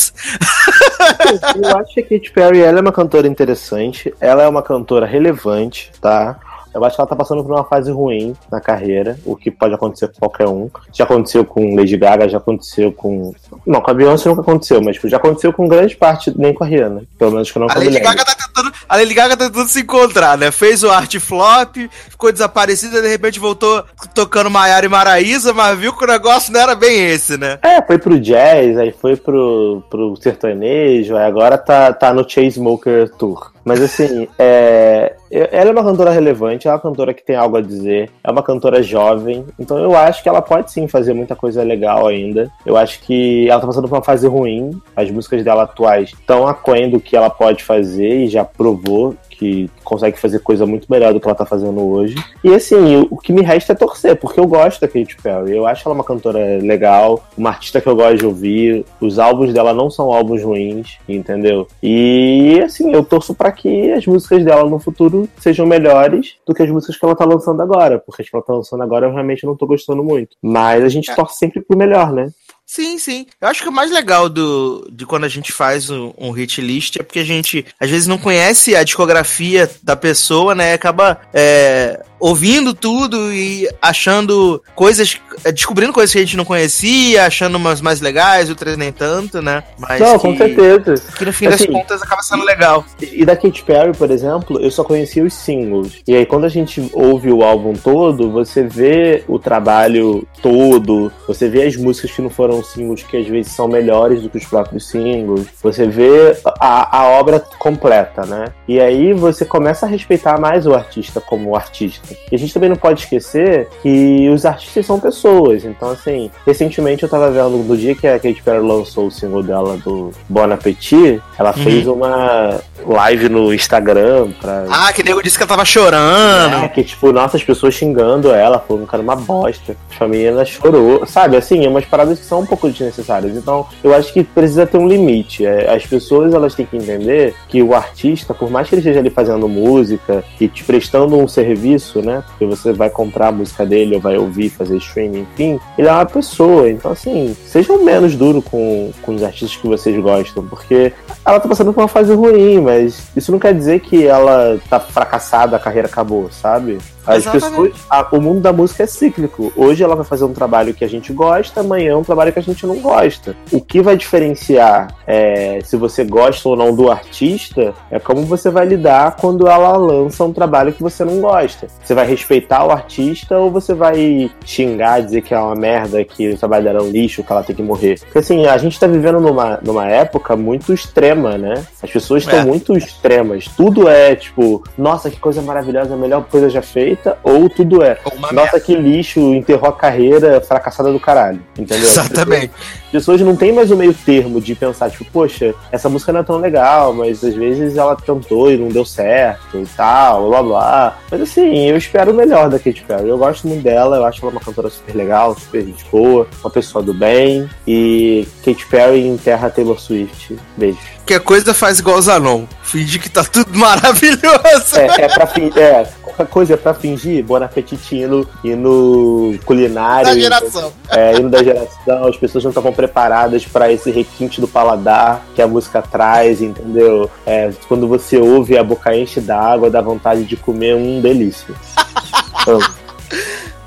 Eu acho que a Katy Perry ela é uma cantora interessante, ela é uma cantora relevante, tá? Eu acho que ela tá passando por uma fase ruim na carreira, o que pode acontecer com qualquer um. Já aconteceu com Lady Gaga, já aconteceu com. Não, com a Beyoncé nunca aconteceu, mas tipo, já aconteceu com grande parte, nem com a Rihanna. Pelo menos que eu não A Lady. Gaga tá tentando, a Lady Gaga tá tentando se encontrar, né? Fez o art flop, ficou desaparecida, de repente voltou tocando Maiara e Maraísa, mas viu que o negócio não era bem esse, né? É, foi pro jazz, aí foi pro, pro sertanejo, aí agora tá, tá no Chainsmoker Tour. Mas assim, é, ela é uma cantora relevante, é uma cantora que tem algo a dizer, é uma cantora jovem, então eu acho que ela pode sim fazer muita coisa legal ainda. Eu acho que ela tá passando por uma fase ruim, as músicas dela atuais estão aquém do que ela pode fazer e já provou que consegue fazer coisa muito melhor do que ela tá fazendo hoje. E assim, o- que me resta é torcer, porque eu gosto da Katy Perry. Eu acho ela uma cantora legal, uma artista que eu gosto de ouvir. Os álbuns dela não são álbuns ruins, entendeu? E assim, eu torço pra que as músicas dela no futuro sejam melhores do que as músicas que ela tá lançando agora, porque as que ela tá lançando agora eu realmente não tô gostando muito. Mas a gente torce sempre pro melhor, né? Sim, sim. Eu acho que o mais legal do, de quando a gente faz um, um hit list é porque a gente, às vezes, não conhece a discografia da pessoa, né? Acaba é, ouvindo tudo e achando coisas, é, descobrindo coisas que a gente não conhecia, achando umas mais legais, outras nem tanto, né? Mas não, que, com certeza. que no fim das Assim, contas acaba sendo legal. E da Katy Perry, por exemplo, eu só conhecia os singles. E aí, quando a gente ouve o álbum todo, você vê o trabalho todo, você vê as músicas que não foram singles, que às vezes são melhores do que os próprios singles. Você vê a, a obra completa, né? E aí você começa a respeitar mais o artista como artista. E a gente também não pode esquecer que os artistas são pessoas. Então, assim, recentemente eu tava vendo, no dia que a Katy Perry lançou o single dela do Bon Appetit, ela fez uma live no Instagram pra. Ah, que nego disse que ela tava chorando. É, que, tipo, nossa, as pessoas xingando ela, falando que era uma bosta. Tipo, a menina chorou. Sabe, assim, é umas paradas que são um pouco desnecessárias. Então, eu acho que precisa ter um limite. É, as pessoas, elas têm que entender que o artista, por mais que ele esteja ali fazendo música e te prestando um serviço, né? Porque você vai comprar a música dele ou vai ouvir, fazer streaming, enfim, ele é uma pessoa. Então, assim, sejam menos duro com, com os artistas que vocês gostam, porque ela tá passando por uma fase ruim, mas isso não quer dizer que ela tá fracassada, a carreira acabou, sabe? As Exatamente. pessoas, a- o mundo da música é cíclico. Hoje ela vai fazer um trabalho que a gente gosta, amanhã é um trabalho que a gente não gosta. O que vai diferenciar é, se você gosta ou não do artista é como você vai lidar quando ela lança um trabalho que você não gosta. Você vai respeitar o artista ou você vai xingar, dizer que é uma merda, que o trabalho dela é um lixo, que ela tem que morrer? Porque assim, a gente tá vivendo numa, numa época muito extrema, né? As pessoas estão É. muito extremas. Tudo é tipo, nossa, que coisa maravilhosa, a melhor coisa já feita, ou tudo é, Uma nossa, que lixo, enterrou a carreira fracassada do caralho. Entendeu? Exatamente. As pessoas não têm mais o meio termo de pensar, tipo, poxa, essa música não é tão legal, mas às vezes ela tentou e não deu certo e tal, blá blá. Mas assim, eu espero o melhor da Katy Perry. Eu gosto muito dela, eu acho ela uma cantora super legal, super gente boa, uma pessoa do bem. E Katy Perry enterra Taylor Swift. Beijo. Qualquer coisa faz igual o Zanon. Finge que tá tudo maravilhoso. É, é pra fingir. É, qualquer coisa pra fingir. Bon apetite hino, hino culinário. Da geração. É, hino da geração. As pessoas não estavam preparadas pra esse requinte do paladar que a música traz, entendeu? É, quando você ouve, a boca enche d'água, dá vontade de comer um delícia.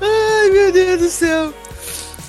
Ai, meu Deus do céu.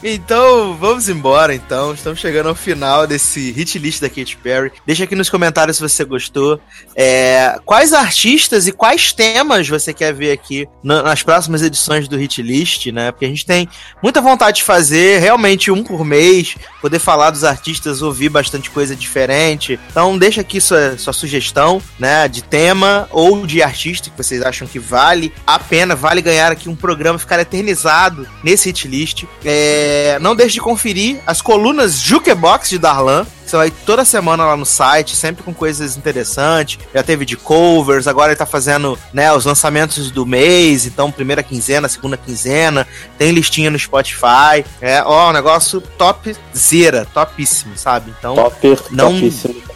Então, vamos embora então. Estamos chegando ao final desse hit list da Katy Perry. Deixa aqui nos comentários se você gostou. É, quais artistas e quais temas você quer ver aqui na- nas próximas edições do hit list, né? Porque a gente tem muita vontade de fazer realmente um por mês, poder falar dos artistas, ouvir bastante coisa diferente. Então, deixa aqui sua, sua sugestão, né? De tema ou de artista que vocês acham que vale a pena, vale ganhar aqui um programa, ficar eternizado nesse hit list. É, não deixe de conferir as colunas Jukebox de Darlan. Você vai toda semana lá no site, sempre com coisas interessantes. Já teve de covers, agora ele tá fazendo né, os lançamentos do mês, então primeira quinzena, segunda quinzena, tem listinha no Spotify. É, ó, um negócio top zera, topíssimo, sabe? Então, Topper, Não- topíssimo.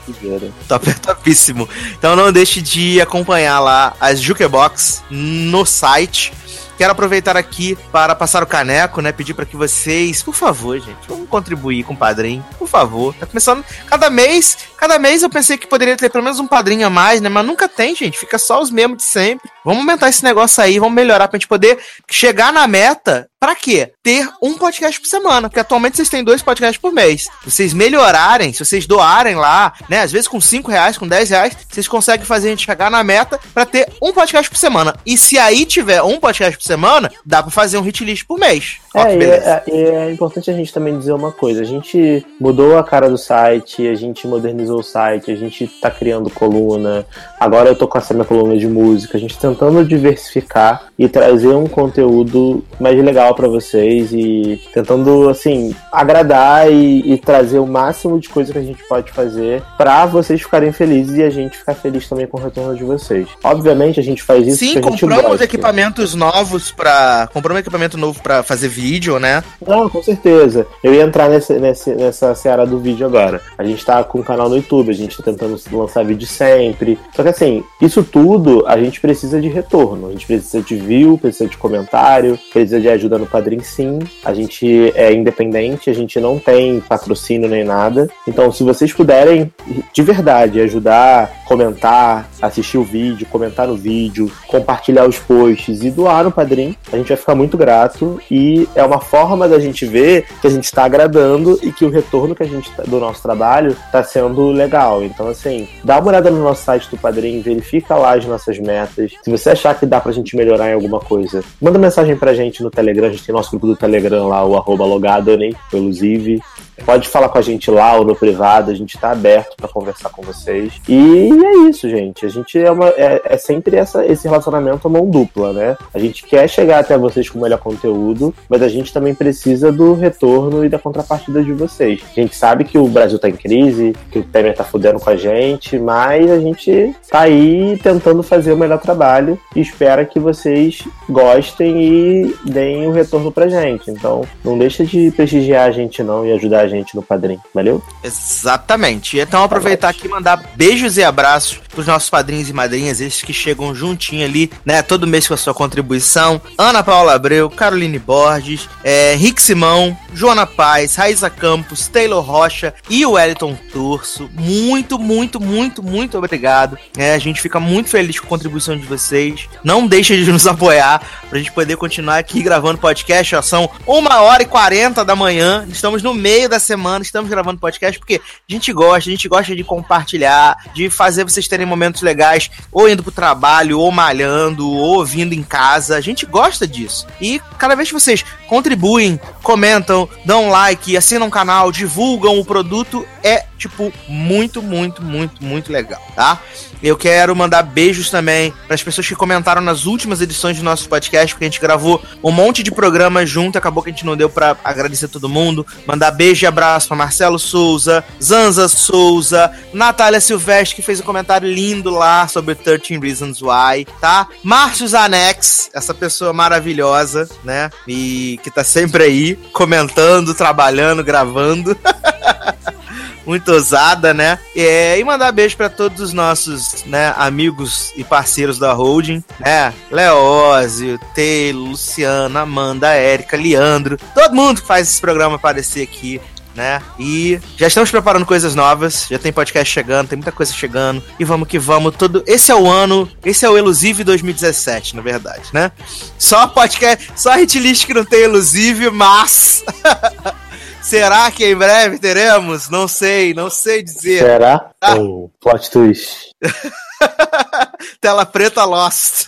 Top, topíssimo. Então não deixe de acompanhar lá as Jukebox no site. Quero aproveitar aqui para passar o caneco, né? Pedir para que vocês, por favor, gente, vamos contribuir com o padrinho, por favor. Tá começando cada mês, cada mês eu pensei que poderia ter pelo menos um padrinho a mais, né? Mas nunca tem, gente. Fica só os mesmos de sempre. Vamos aumentar esse negócio aí, vamos melhorar pra gente poder chegar na meta. Pra quê? Ter um podcast por semana. Porque atualmente vocês têm dois podcasts por mês. Se vocês melhorarem, se vocês doarem lá, né? Às vezes com 5 reais, com 10 reais, vocês conseguem fazer a gente chegar na meta pra ter um podcast por semana. E se aí tiver um podcast por semana, dá pra fazer um hit list por mês. É, e é, e é importante a gente também dizer uma coisa. A gente mudou a cara do site, a gente modernizou o site, a gente tá criando coluna. Agora eu tô com essa minha coluna de música. A gente tentando diversificar e trazer um conteúdo mais legal pra vocês e tentando, assim, agradar e, e trazer o máximo de coisa que a gente pode fazer pra vocês ficarem felizes e a gente ficar feliz também com o retorno de vocês. Obviamente a gente faz isso Sim, a compramos equipamentos novos pra. Compramos equipamento novo pra fazer vídeo, né? Não, com certeza. Eu ia entrar nesse, nesse, nessa seara do vídeo agora. A gente tá com um canal no YouTube, a gente tá tentando lançar vídeo sempre. Só que assim, isso tudo a gente precisa de retorno. A gente precisa de view, precisa de comentário, precisa de ajuda no Padrim sim. A gente é independente, a gente não tem patrocínio nem nada. Então, se vocês puderem, de verdade, ajudar, comentar, assistir o vídeo, comentar no vídeo, compartilhar os posts e doar no Padrim, a gente vai ficar muito grato e é uma forma da gente ver que a gente está agradando e que o retorno que a gente tá- do nosso trabalho está sendo legal. Então, assim, dá uma olhada no nosso site do Padrim, verifica lá as nossas metas. Se você achar que dá pra gente melhorar em alguma coisa, manda mensagem pra gente no Telegram, a gente tem nosso grupo do Telegram lá, o arroba logadone, pelo Ziv. Pode falar com a gente lá ou no privado, a gente tá aberto pra conversar com vocês. E é isso, gente. A gente é, uma, é, é sempre essa, esse relacionamento mão dupla, né? A gente quer chegar até vocês com o melhor conteúdo, mas a gente também precisa do retorno e da contrapartida de vocês. A gente sabe que o Brasil tá em crise, que o Temer tá fudendo com a gente, mas a gente tá aí tentando fazer o melhor trabalho e espera que vocês gostem e deem o retorno pra gente. Então, não deixa de prestigiar a gente não e ajudar a gente no padrinho. Valeu? Exatamente. Então aproveitar aqui e mandar beijos e abraços pros nossos padrinhos e madrinhas, esses que chegam juntinho ali, né? Todo mês com a sua contribuição. Ana Paula Abreu, Caroline Borges, é, Rick Simão, Joana Paz, Raiza Campos, Taylor Rocha e o Wellington Turso. Muito, muito, muito, muito obrigado. É, a gente fica muito feliz com a contribuição de vocês. Não deixem de nos apoiar pra gente poder continuar aqui gravando podcast. Ó, são uma hora e quarenta da manhã. Estamos no meio da semana, estamos gravando podcast porque a gente gosta, a gente gosta de compartilhar, de fazer vocês terem momentos legais, ou indo pro trabalho, ou malhando, ou ouvindo em casa. A gente gosta disso. E cada vez que vocês contribuem, comentam, dão like, assinam o canal, divulgam o produto, é tipo muito, muito, muito, muito legal, tá? Eu quero mandar beijos também para as pessoas que comentaram nas últimas edições do nosso podcast, porque a gente gravou um monte de programas junto, acabou que a gente não deu para agradecer todo mundo. Mandar beijo e abraço para Marcelo Souza, Zanza Souza, Natália Silvestre, que fez um comentário lindo lá sobre 13 Reasons Why, tá? Márcio Zanex, essa pessoa maravilhosa, né? E que tá sempre aí comentando, trabalhando, gravando. muito ousada, né? É, e mandar beijo para todos os nossos né, amigos e parceiros da holding, né? Leózio, Taylor, Luciana, Amanda, Érica, Leandro, todo mundo que faz esse programa aparecer aqui. Né? E já estamos preparando coisas novas, já tem podcast chegando, tem muita coisa chegando, e vamos que vamos. Todo esse é o ano, esse é o Elusive 2017, na verdade, né? Só podcast, só hitlist que não tem Elusive, mas Será que em breve teremos? Não sei, não sei dizer. Será? Ah. Um plot twist. Tela preta Lost.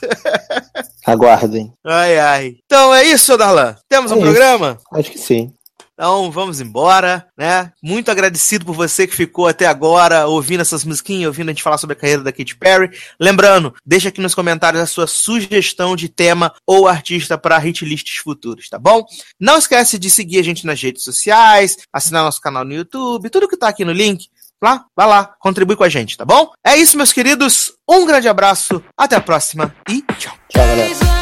Aguardem. Ai, ai. Então é isso, Darlan. Temos É um isso. programa? Acho que sim. Então vamos embora, né? Muito agradecido por você que ficou até agora ouvindo essas musiquinhas, ouvindo a gente falar sobre a carreira da Katy Perry. Lembrando, deixa aqui nos comentários a sua sugestão de tema ou artista para hitlists futuros, tá bom? Não esquece de seguir a gente nas redes sociais, assinar nosso canal no YouTube, tudo que tá aqui no link. Lá, vai lá, contribui com a gente, tá bom? É isso, meus queridos. Um grande abraço, até a próxima e tchau. Tchau, galera.